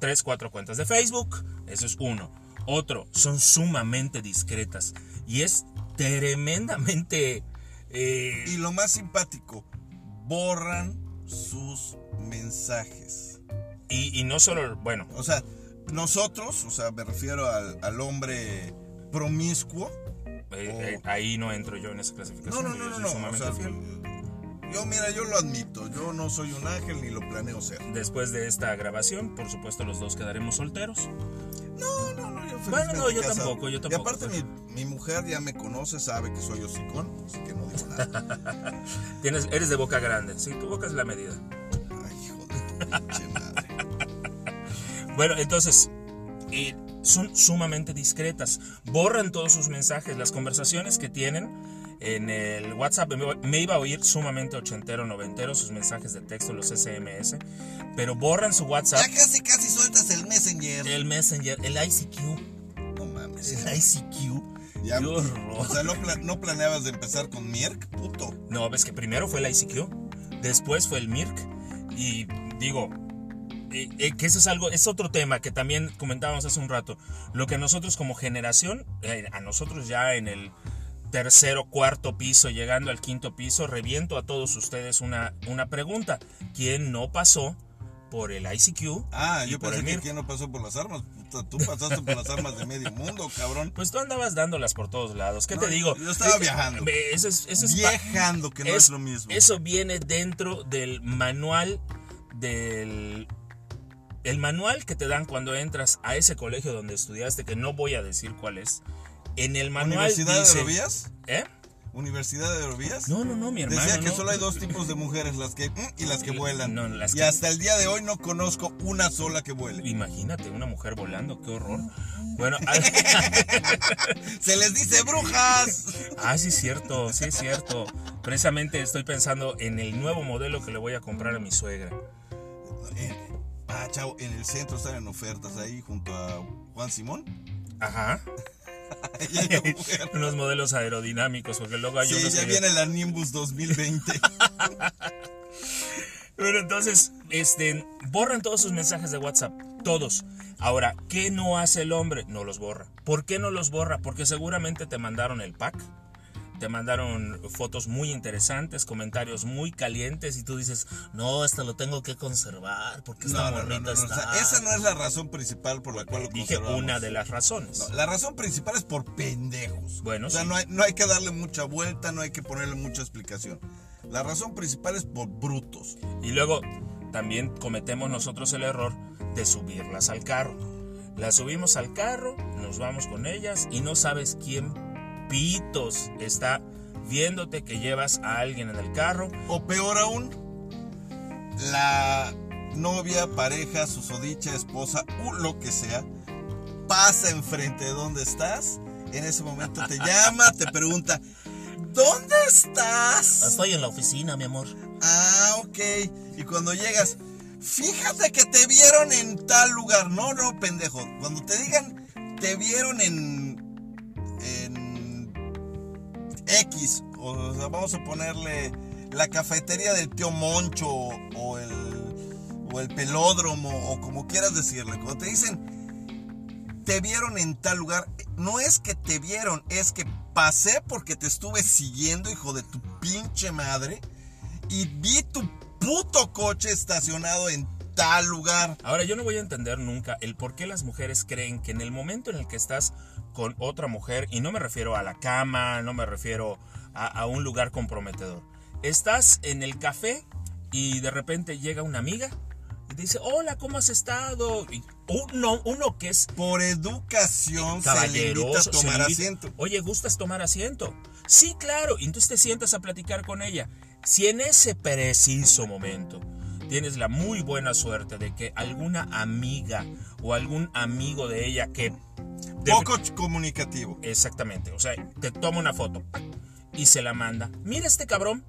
tres, cuatro cuentas de Facebook, eso es uno. Otro, son sumamente discretas y es tremendamente... eh, Y lo más simpático, borran sus mensajes. y, y no solo, bueno, O sea, nosotros, o sea, me refiero al, al hombre promiscuo. eh, eh, ahí no entro yo en esa No, clasificación. no, yo no, no, soy no. O sea, yo, mira, yo lo admito. Yo no soy un ángel ni lo planeo ser. Después de esta grabación, por supuesto, los dos quedaremos solteros. No, no, no, yo Bueno, no, yo casado. tampoco, yo Y tampoco. aparte, mi, mi mujer ya me conoce, sabe que soy hocicón, así que no digo nada. Tienes, eres de boca grande, sí, tu boca es la medida. Ay, hijo de tu pinche madre. Bueno, entonces, eh, son sumamente discretas. Borran todos sus mensajes, las conversaciones que tienen en el WhatsApp. Me, iba a oír sumamente ochentero, noventero sus mensajes de texto, los SMS, pero borran su WhatsApp, Ya casi, casi sueltas el Messenger. el Messenger, el ICQ. No mames. El ICQ. Ya, Qué o sea, ¿no, pla- no planeabas de empezar con Mierk, puto. No, ves que primero fue el ICQ, después fue el MIRC y digo, eh, eh, que eso es algo, es otro tema que también comentábamos hace un rato. Lo que nosotros como generación, eh, a nosotros ya en el tercero, cuarto piso, llegando al quinto piso, reviento a todos ustedes una, una pregunta. ¿Quién no pasó por el ICQ? Ah, yo por pensé el que quién no pasó por las armas. Tú pasaste por las armas de medio mundo, cabrón. Pues tú andabas dándolas por todos lados. ¿Qué No, te digo? yo estaba Eh, viajando. Eso es, eso es Viajando, que no es, lo mismo. Eso viene dentro del manual del el manual que te dan cuando entras a ese colegio donde estudiaste, que no voy a decir cuál es. En el manual ¿Universidad dice, de Aerovías? ¿Eh? ¿Universidad de Aerovías? No, no, no, mi hermano. Decía que no. solo hay dos tipos de mujeres, las que mm, y las que La- vuelan. no, las y que- hasta el día de hoy no conozco una sola que vuele. Imagínate, una mujer volando, qué horror. Bueno, Se les dice brujas. ah, sí es cierto, sí es cierto. Precisamente estoy pensando en el nuevo modelo que le voy a comprar a mi suegra. Eh, ah, chavo, en el centro están en ofertas ahí junto a Juan Simón. Ajá. Unos modelos aerodinámicos, porque luego hay Sí, unos ya que- viene la Nimbus 2020. Bueno, entonces, este, borran todos sus mensajes de WhatsApp, todos. Ahora, ¿qué no hace el hombre? No los borra. ¿Por qué no los borra? Porque seguramente te mandaron el pack, te mandaron fotos muy interesantes, comentarios muy calientes y tú dices, no, esto lo tengo que conservar porque esta No, no, bonita o está. sea, esa no es la razón principal por la cual lo Dije conservamos. una de las razones. La razón principal es por pendejos. Bueno, o sea, sí. no, hay, no hay que darle mucha vuelta, no hay que ponerle mucha explicación. La razón principal es por brutos. Y luego también cometemos nosotros el error de subirlas al carro. Las subimos al carro, nos vamos con ellas y no sabes quién pitos está viéndote que llevas a alguien en el carro. O peor aún, la novia, pareja, susodicha, esposa, u lo que sea, pasa enfrente de donde estás En ese momento te llama, te pregunta, ¿dónde estás? Estoy en la oficina, mi amor. Ah, ok. Y cuando llegas, fíjate que te vieron en tal lugar. No, no, pendejo. Cuando te digan, te vieron en. X. O sea, vamos a ponerle la cafetería del tío Moncho o el. o el pelódromo o como quieras decirle. Cuando te dicen. Te vieron en tal lugar. No es que te vieron, es que pasé porque te estuve siguiendo, hijo de tu pinche madre y vi tu puto coche estacionado en tal lugar. Ahora, yo no voy a entender nunca el por qué las mujeres creen que en el momento en el que estás con otra mujer, y no me refiero a la cama, no me refiero a, a un lugar comprometedor, estás en el café y de repente llega una amiga y dice, hola, ¿cómo has estado? Y uno, uno que es Por educación se le invita a caballeroso, se tomar le invita, asiento. Oye, ¿gustas tomar asiento? Sí, claro. Y entonces te sientas a platicar con ella. Si en ese preciso momento tienes la muy buena suerte de que alguna amiga o algún amigo de ella que... Poco comunicativo. Exactamente. O sea, te toma una foto y se la manda. Mira este cabrón.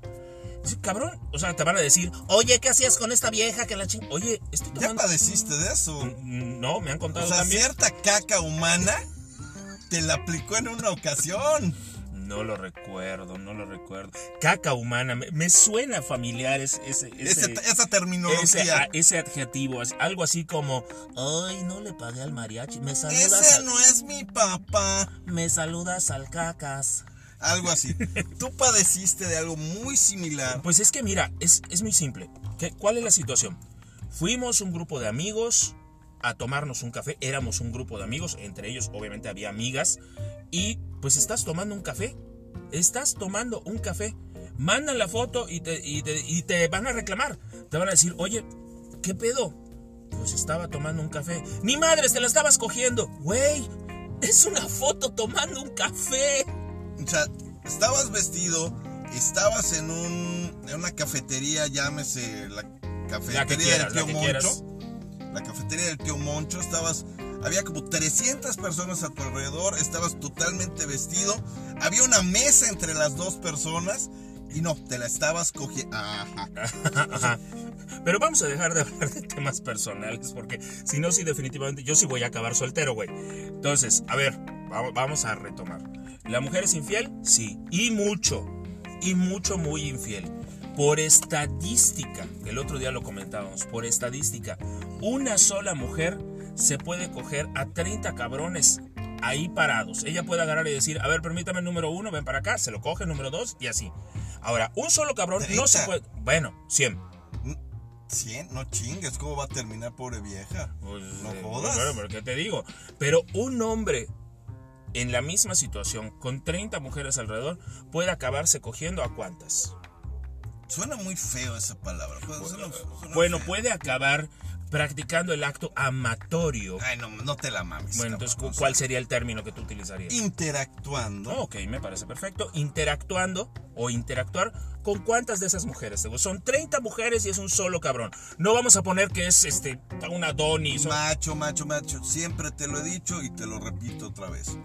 Cabrón, o sea, te van a decir, oye, ¿qué hacías con esta vieja que la ching... Oye, estoy Ya tomando... padeciste de eso. Mm, No, me han contado O sea, también. cierta caca humana te la aplicó en una ocasión. No lo recuerdo, no lo recuerdo. Caca humana, me, me suena familiar ese, ese, Ese- ese, esa terminología. ese, a- ese adjetivo, algo así como, ay, no le pagué al mariachi, me saludas, Ese al, no es mi papá. me saludas al cacas. Algo así. Tú padeciste de algo muy similar. Pues es que mira, es, es muy simple. ¿Qué- ¿Cuál es la situación? Fuimos un grupo de amigos a tomarnos un café, éramos un grupo de amigos, entre ellos obviamente había amigas, y pues estás tomando un café, estás tomando un café, mandan la foto y te, y te, y te van a reclamar, te van a decir, oye, ¿qué pedo? Pues estaba tomando un café. Ni madres, te la estabas cogiendo. Güey, es una foto tomando un café. O sea, estabas vestido, estabas en, un, en una cafetería, llámese la cafetería La que quieras, del la tío quieras. Moncho. La cafetería del tío Moncho, estabas, había como 300 personas a tu alrededor, estabas totalmente vestido, había una mesa entre las dos personas y no, te la estabas cogiendo. Pero vamos a dejar de hablar de temas personales porque si no, sí, definitivamente yo sí voy a acabar soltero, güey. Entonces, a ver, vamos a retomar. ¿La mujer es infiel? Sí. Y mucho. Y mucho, muy infiel. Por estadística, el otro día lo comentábamos, por estadística, una sola mujer se puede coger a 30 cabrones ahí parados. Ella puede agarrar y decir, a ver, permítame el número uno, ven para acá, se lo coge, número dos, y así. Ahora, un solo cabrón no se 30. puede... Bueno, 100. 100, no chingues, ¿cómo va a terminar, pobre vieja? Pues, no eh, jodas. Bueno, pero ¿qué te digo? Pero un hombre en la misma situación, con 30 mujeres alrededor, puede acabarse cogiendo a cuántas. Suena muy feo esa palabra. Pues, suena- suena Bueno, feo. puede acabar practicando el acto amatorio. Ay, no, no te la mames. Bueno, entonces, ¿cuál sería el término que tú utilizarías? Interactuando. Ok, me parece perfecto. Interactuando o interactuar con cuántas de esas mujeres. Son 30 mujeres y es un solo cabrón. No vamos a poner que es este una Donny. son- Macho, macho, macho. Siempre te lo he dicho y te lo repito otra vez.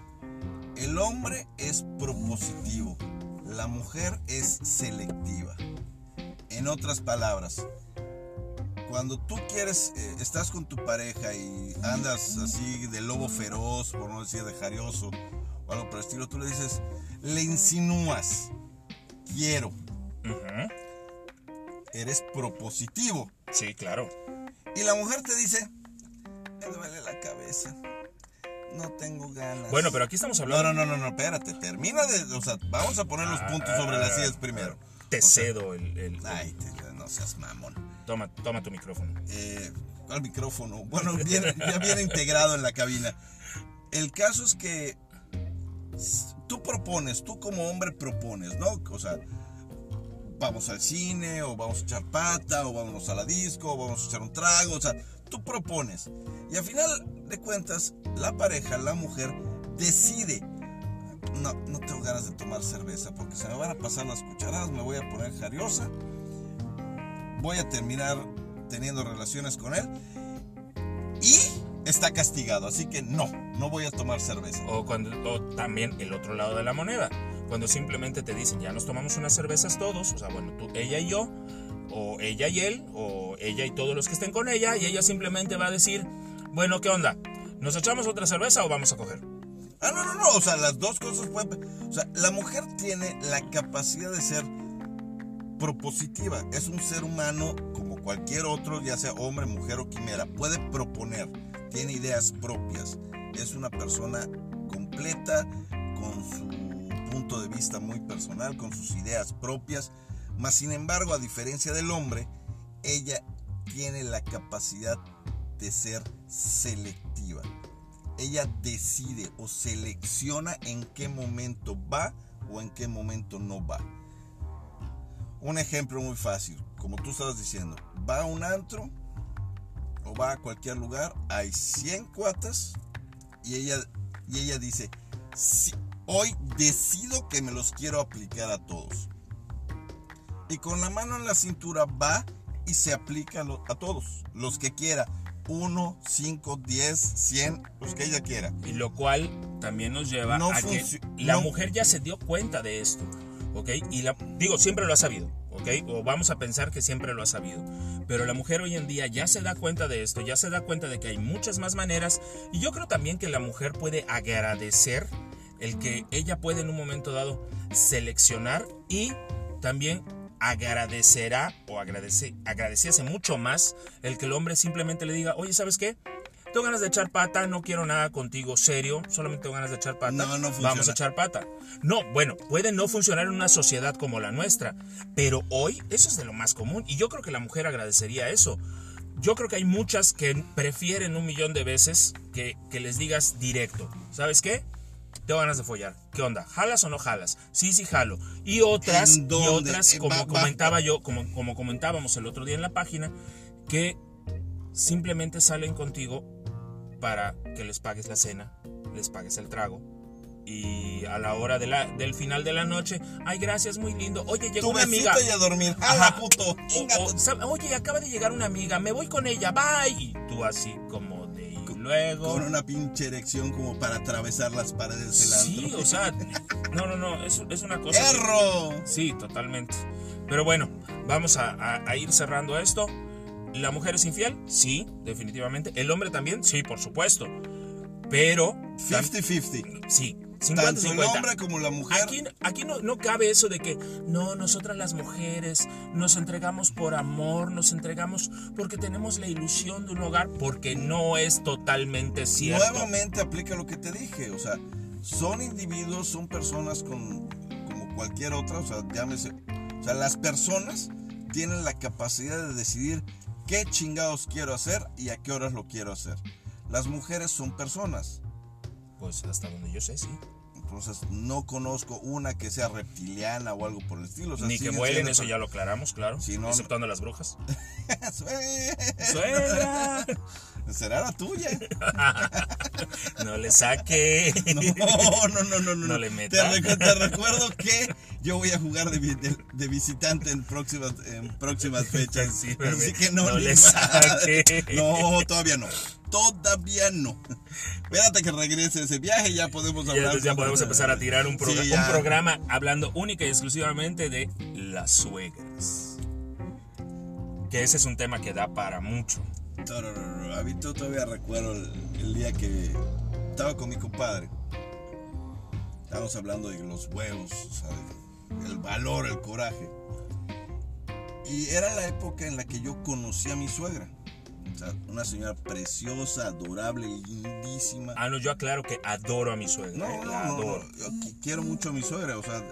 El hombre es propositivo. La mujer es selectiva. En otras palabras, cuando tú quieres, eh, estás con tu pareja y andas así de lobo feroz, por no decir de jarioso o algo por el estilo, tú le dices, le insinúas, quiero, eres propositivo. Sí, claro. Y la mujer te dice, me duele la cabeza, no tengo ganas. Bueno, pero aquí estamos hablando. no, no, no, no, espérate, termina de, o sea, vamos a poner los puntos sobre las sillas primero. Te cedo el. el- Ay, te- no seas mamón. Toma, toma tu micrófono. Eh, ¿Cuál micrófono? Bueno, ya viene integrado en la cabina. El caso es que tú propones, tú como hombre propones, ¿no? O sea, vamos al cine, o vamos a echar pata, o vamos a la disco, o vamos a echar un trago, o sea, tú propones. Y al final de cuentas, la pareja, la mujer, decide. No, no tengo ganas de tomar cerveza porque se me van a pasar las cucharadas, me voy a poner jariosa, voy a terminar teniendo relaciones con él y está castigado, así que no. no voy a tomar cerveza. O, cuando, o también el otro lado de la moneda. Cuando simplemente te dicen, ya nos tomamos unas cervezas todos, o sea, bueno, tú, ella y yo, o ella y él, o ella y todos los que estén con ella, y ella simplemente va a decir, bueno, ¿qué onda? ¿Nos echamos otra cerveza o vamos a coger? Ah, no, no, no, o sea, las dos cosas pueden... O sea, la mujer tiene la capacidad de ser propositiva. Es un ser humano como cualquier otro, ya sea hombre, mujer o quimera. Puede proponer, tiene ideas propias. Es una persona completa, con su punto de vista muy personal, con sus ideas propias. Mas, sin embargo, a diferencia del hombre, ella tiene la capacidad de ser selectiva. Ella decide o selecciona en qué momento va o en qué momento no va. Un ejemplo muy fácil, como tú estabas diciendo, va a un antro o va a cualquier lugar, hay 100 cuatas y ella, y ella dice, "Sí, hoy decido que me los quiero aplicar a todos. Y con la mano en la cintura va y se aplica a, todos, los que quiera. 1, 5, 10, 100, los que ella quiera. Y lo cual también nos lleva No a que la no- mujer ya se dio cuenta de esto, ¿ok? Y la, digo, siempre lo ha sabido, ¿ok? O vamos a pensar que siempre lo ha sabido. Pero la mujer hoy en día ya se da cuenta de esto, ya se da cuenta de que hay muchas más maneras. Y yo creo también que la mujer puede agradecer el que ella puede en un momento dado seleccionar y también agradecerá o agradece, agradeciese mucho más el que el hombre simplemente le diga, oye, ¿sabes qué? Tengo ganas de echar pata, no quiero nada contigo serio, solamente tengo ganas de echar pata. No, no funciona. Vamos a echar pata. No, bueno, puede no funcionar en una sociedad como la nuestra, pero hoy eso es de lo más común y yo creo que la mujer agradecería eso. Yo creo que hay muchas que prefieren un millón de veces que, que les digas directo. ¿Sabes qué? Tengo ganas de follar. ¿Qué onda? ¿Jalas o no jalas? Sí, sí, jalo. Y otras, ¿En y otras, Eh, como va- va- comentaba yo, como, como comentábamos el otro día en la página, que simplemente salen contigo para que les pagues la cena, les pagues el trago. Y a la hora de la, del final de la noche, ay, gracias, muy lindo. Oye, llegó una amiga. y a dormir. Ajá. ¡Hala, puto! O- o. Oye, acaba de llegar una amiga, me voy con ella, bye. Y tú así como de y luego. Con una pinche erección como para atravesar las paredes del Sí, antro. o sea, no, no, no, es, es una cosa. que- ¡Erro! Sí, totalmente. Pero bueno, vamos a, a- a ir cerrando esto. ¿La mujer es infiel? Sí, definitivamente. ¿El hombre también? Sí, por supuesto. Pero... tam- 50-50. Sí, Tanto el 50-50. hombre como la mujer. Aquí, aquí no, no cabe eso de que no, nosotras las mujeres nos entregamos por amor, nos entregamos porque tenemos la ilusión de un hogar, porque no es totalmente cierto. Nuevamente aplica lo que te dije, o sea, son individuos, son personas con, como cualquier otra, o sea, llámese, o sea, las personas tienen la capacidad de decidir qué chingados quiero hacer y a qué horas lo quiero hacer. Las mujeres son personas, Pues hasta donde yo sé, sí. entonces no conozco una que sea reptiliana o algo por el estilo. o sea, Ni que vuelen, eso ya lo aclaramos, claro. Sí, no, las brujas. Sue- ¡Suegra! Será la tuya. No le saque. No, no, no, no, no. No le Te, meta. recu- te recuerdo que yo voy a jugar de, vi- de- de visitante en próximas, en próximas fechas. Sí. Así que no, No le saque. No, todavía no. Todavía no. Espérate que regrese ese viaje y ya podemos Ya, hablar. ya con- podemos empezar a tirar un, progra- Sí, un ya. programa hablando única y exclusivamente de las suegras. Que ese es un tema que da para mucho. A mí todavía recuerdo el, el día que estaba con mi compadre. Estábamos hablando de los huevos, o sea, el valor, el coraje. Y era la época en la que yo conocí a mi suegra. O sea, una señora preciosa, adorable, lindísima. Ah, no, yo aclaro que adoro a mi suegra. No, eh, no, la no, no, adoro. Yo quiero mucho a mi suegra, o sea,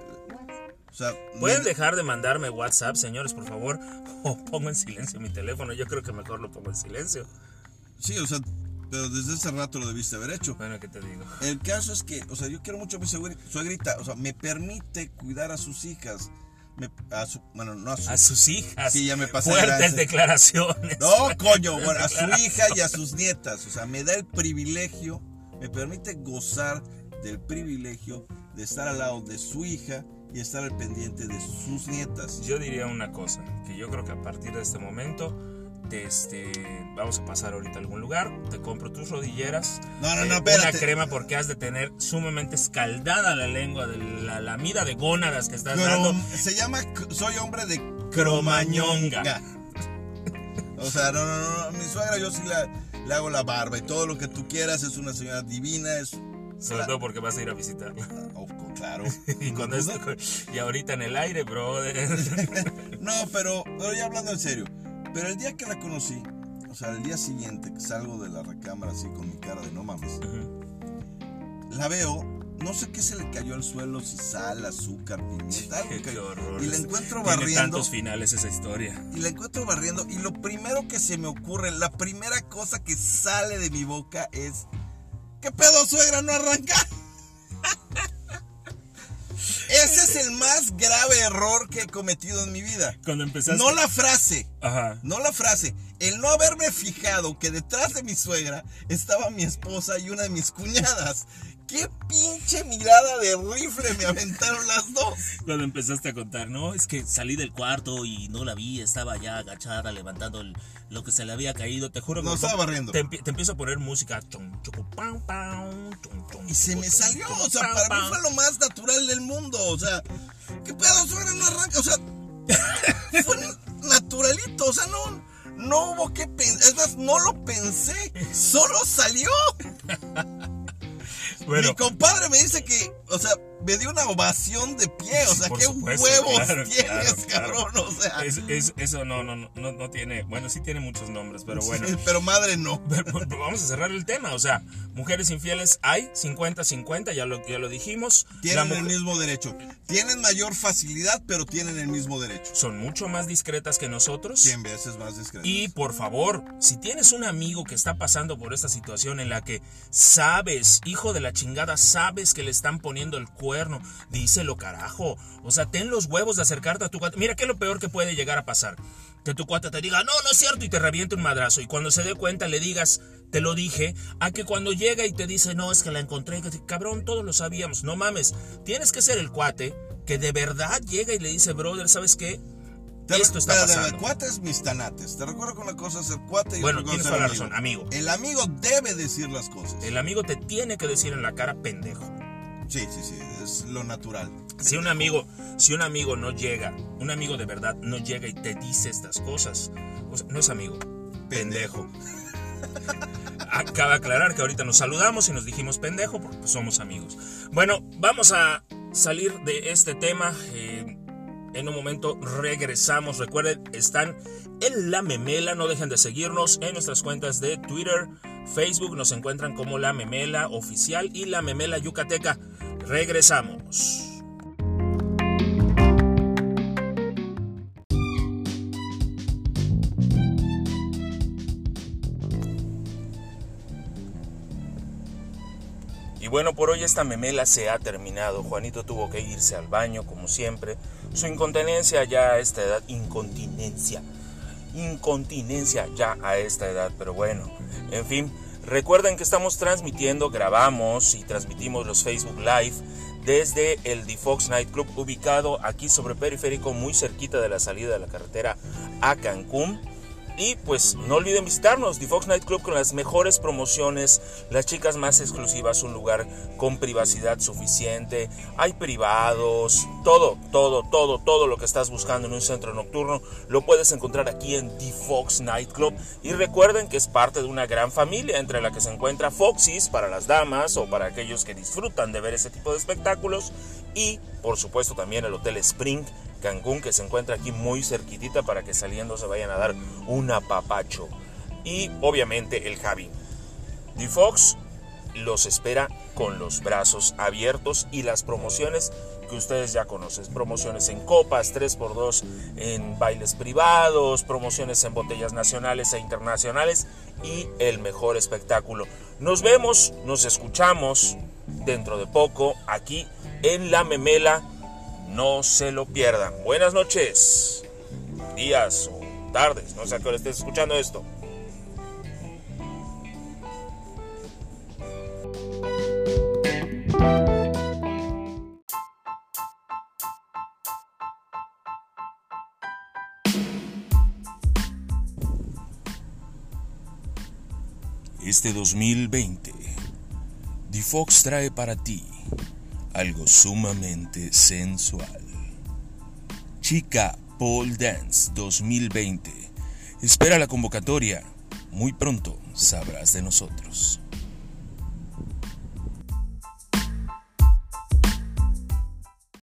o sea, ¿Pueden me- dejar de mandarme WhatsApp, señores, por favor? O pongo en silencio mi teléfono. Yo creo que mejor lo pongo en silencio. Sí, o sea, pero desde ese rato lo debiste haber hecho. Bueno, ¿qué te digo? El caso es que, o sea, yo quiero mucho a mi suegri- suegrita, o sea, me permite cuidar a sus hijas. Me- a su- bueno, no a sus A sus hijas. Sí, ya me pasé Fuertes declaraciones. No, coño, bueno, a su hija y a sus nietas. O sea, me da el privilegio, me permite gozar del privilegio de estar al lado de su hija y estar al pendiente de sus nietas. Yo diría una cosa, que yo creo que a partir de este momento este, vamos a pasar ahorita a algún lugar, te compro tus rodilleras, No, no, eh, no, una crema porque has de tener sumamente escaldada la lengua de la lamida de gónadas que estás Crom- dando. se llama Soy hombre de Cromañonga. O sea, no, no, no. Mi suegra, yo sí la, le hago la barba y todo lo que tú quieras. Es una señora divina. Es. Sobre todo porque vas a ir a visitarla. Oh, claro. Y, cuando No, es- y ahorita en el aire, brother. No, pero, pero ya hablando en serio. Pero el día que la conocí, o sea, el día siguiente que salgo de la recámara así con mi cara de no mames, la veo, no sé qué se le cayó al suelo, si sal, azúcar, pimienta, algo Qué, horror. Y la encuentro Tiene barriendo. tantos finales esa historia. Y la encuentro barriendo. Y lo primero que se me ocurre, la primera cosa que sale de mi boca es. ¿Qué pedo, suegra? ¿No arranca? Ese es el más grave error que he cometido en mi vida. Cuando empezaste. No la frase. Ajá. No la frase. El no haberme fijado que detrás de mi suegra estaba mi esposa y una de mis cuñadas. ¡Qué pinche mirada de rifle me aventaron las dos! Cuando empezaste a contar, no, es que salí del cuarto y no la vi, estaba ya agachada levantando el- lo que se le había caído, te juro que No, estaba barriendo. Te, empie- te empiezo a poner música. chum, chucu, pam, pam, chum, chum, Y se me salió, o sea, para mí fue lo más natural del mundo, o sea, ¿qué pedo, suegra? No arranca, o sea, fue naturalito, o sea, no, no hubo que pensar, es más, no lo pensé, solo salió. Mi compadre me dice que, o sea, me dio una ovación de pie, o sea, Por qué supuesto, huevos claro, tienes, claro, claro. cabrón, o sea, es- es- eso no, no, no, no, tiene, bueno, sí tiene muchos nombres, pero bueno. pero madre no. Pero, pero vamos a cerrar el tema, o sea, mujeres infieles hay 50-50, ya lo, ya lo dijimos. Tienen el mismo derecho. Tienen mayor facilidad, pero tienen el mismo derecho. son mucho más discretas que nosotros. 100 veces más discreto. Y por favor, si tienes un amigo que está pasando por esta situación en la que sabes, hijo de la chingada, sabes que le están poniendo el cuerno, díselo carajo. O sea, ten los huevos de acercarte a tu cuate. Mira qué es lo peor que puede llegar a pasar. Que tu cuate te diga, no, no es cierto, y te reviente un madrazo. Y cuando se dé cuenta le digas, te lo dije, a que cuando llega y te dice, no, es que la encontré, cabrón, todos lo sabíamos. No mames, tienes que ser el cuate que de verdad llega y le dice, brother, ¿sabes qué? Te- Esto está espérate, pasando. Cuates mis tanates. Te recuerdo que una cosa es ser cuate y Bueno, tienes es toda la razón, amigo. El amigo debe decir las cosas. El amigo te tiene que decir en la cara pendejo. Sí, sí, sí, es lo natural. Si un amigo, si un amigo no llega, un amigo de verdad no llega y te dice estas cosas, o sea, no es amigo, pendejo. Acaba de aclarar que ahorita nos saludamos y nos dijimos pendejo porque somos amigos. Bueno, vamos a salir de este tema. eh, en un momento regresamos. Recuerden, están en La Memela. No dejen de seguirnos en nuestras cuentas de Twitter, Facebook. Nos encuentran como La Memela Oficial y La Memela Yucateca. Regresamos. Bueno, por hoy esta memela se ha terminado. Juanito tuvo que irse al baño, como siempre. Su incontinencia ya a esta edad, incontinencia, incontinencia ya a esta edad, pero bueno, en fin. Recuerden que estamos transmitiendo, grabamos y transmitimos los Facebook Live desde el The Fox Night Club, ubicado aquí sobre Periférico, muy cerquita de la salida de la carretera a Cancún. Y pues no olviden visitarnos, The Fox Night Club con las mejores promociones, las chicas más exclusivas, un lugar con privacidad suficiente, hay privados, todo, todo, todo, todo lo que estás buscando en un centro nocturno lo puedes encontrar aquí en The Fox Night Club. Y recuerden que es parte de una gran familia entre la que se encuentra Foxys para las damas o para aquellos que disfrutan de ver ese tipo de espectáculos y por supuesto también el Hotel Spring Cancún que se encuentra aquí muy cerquitita para que saliendo se vayan a dar un apapacho. Y obviamente el Javi. The Fox los espera con los brazos abiertos y las promociones que ustedes ya conocen. Promociones en copas, 3x2 en bailes privados, promociones en botellas nacionales e internacionales y el mejor espectáculo. Nos vemos, nos escuchamos dentro de poco aquí en La Memela. No se lo pierdan. Buenas noches, días o tardes. No sé a qué hora estés escuchando esto. Este 2020, Fox trae para ti algo sumamente sensual. Chica Pole Dance 2020. Espera la convocatoria. Muy pronto sabrás de nosotros.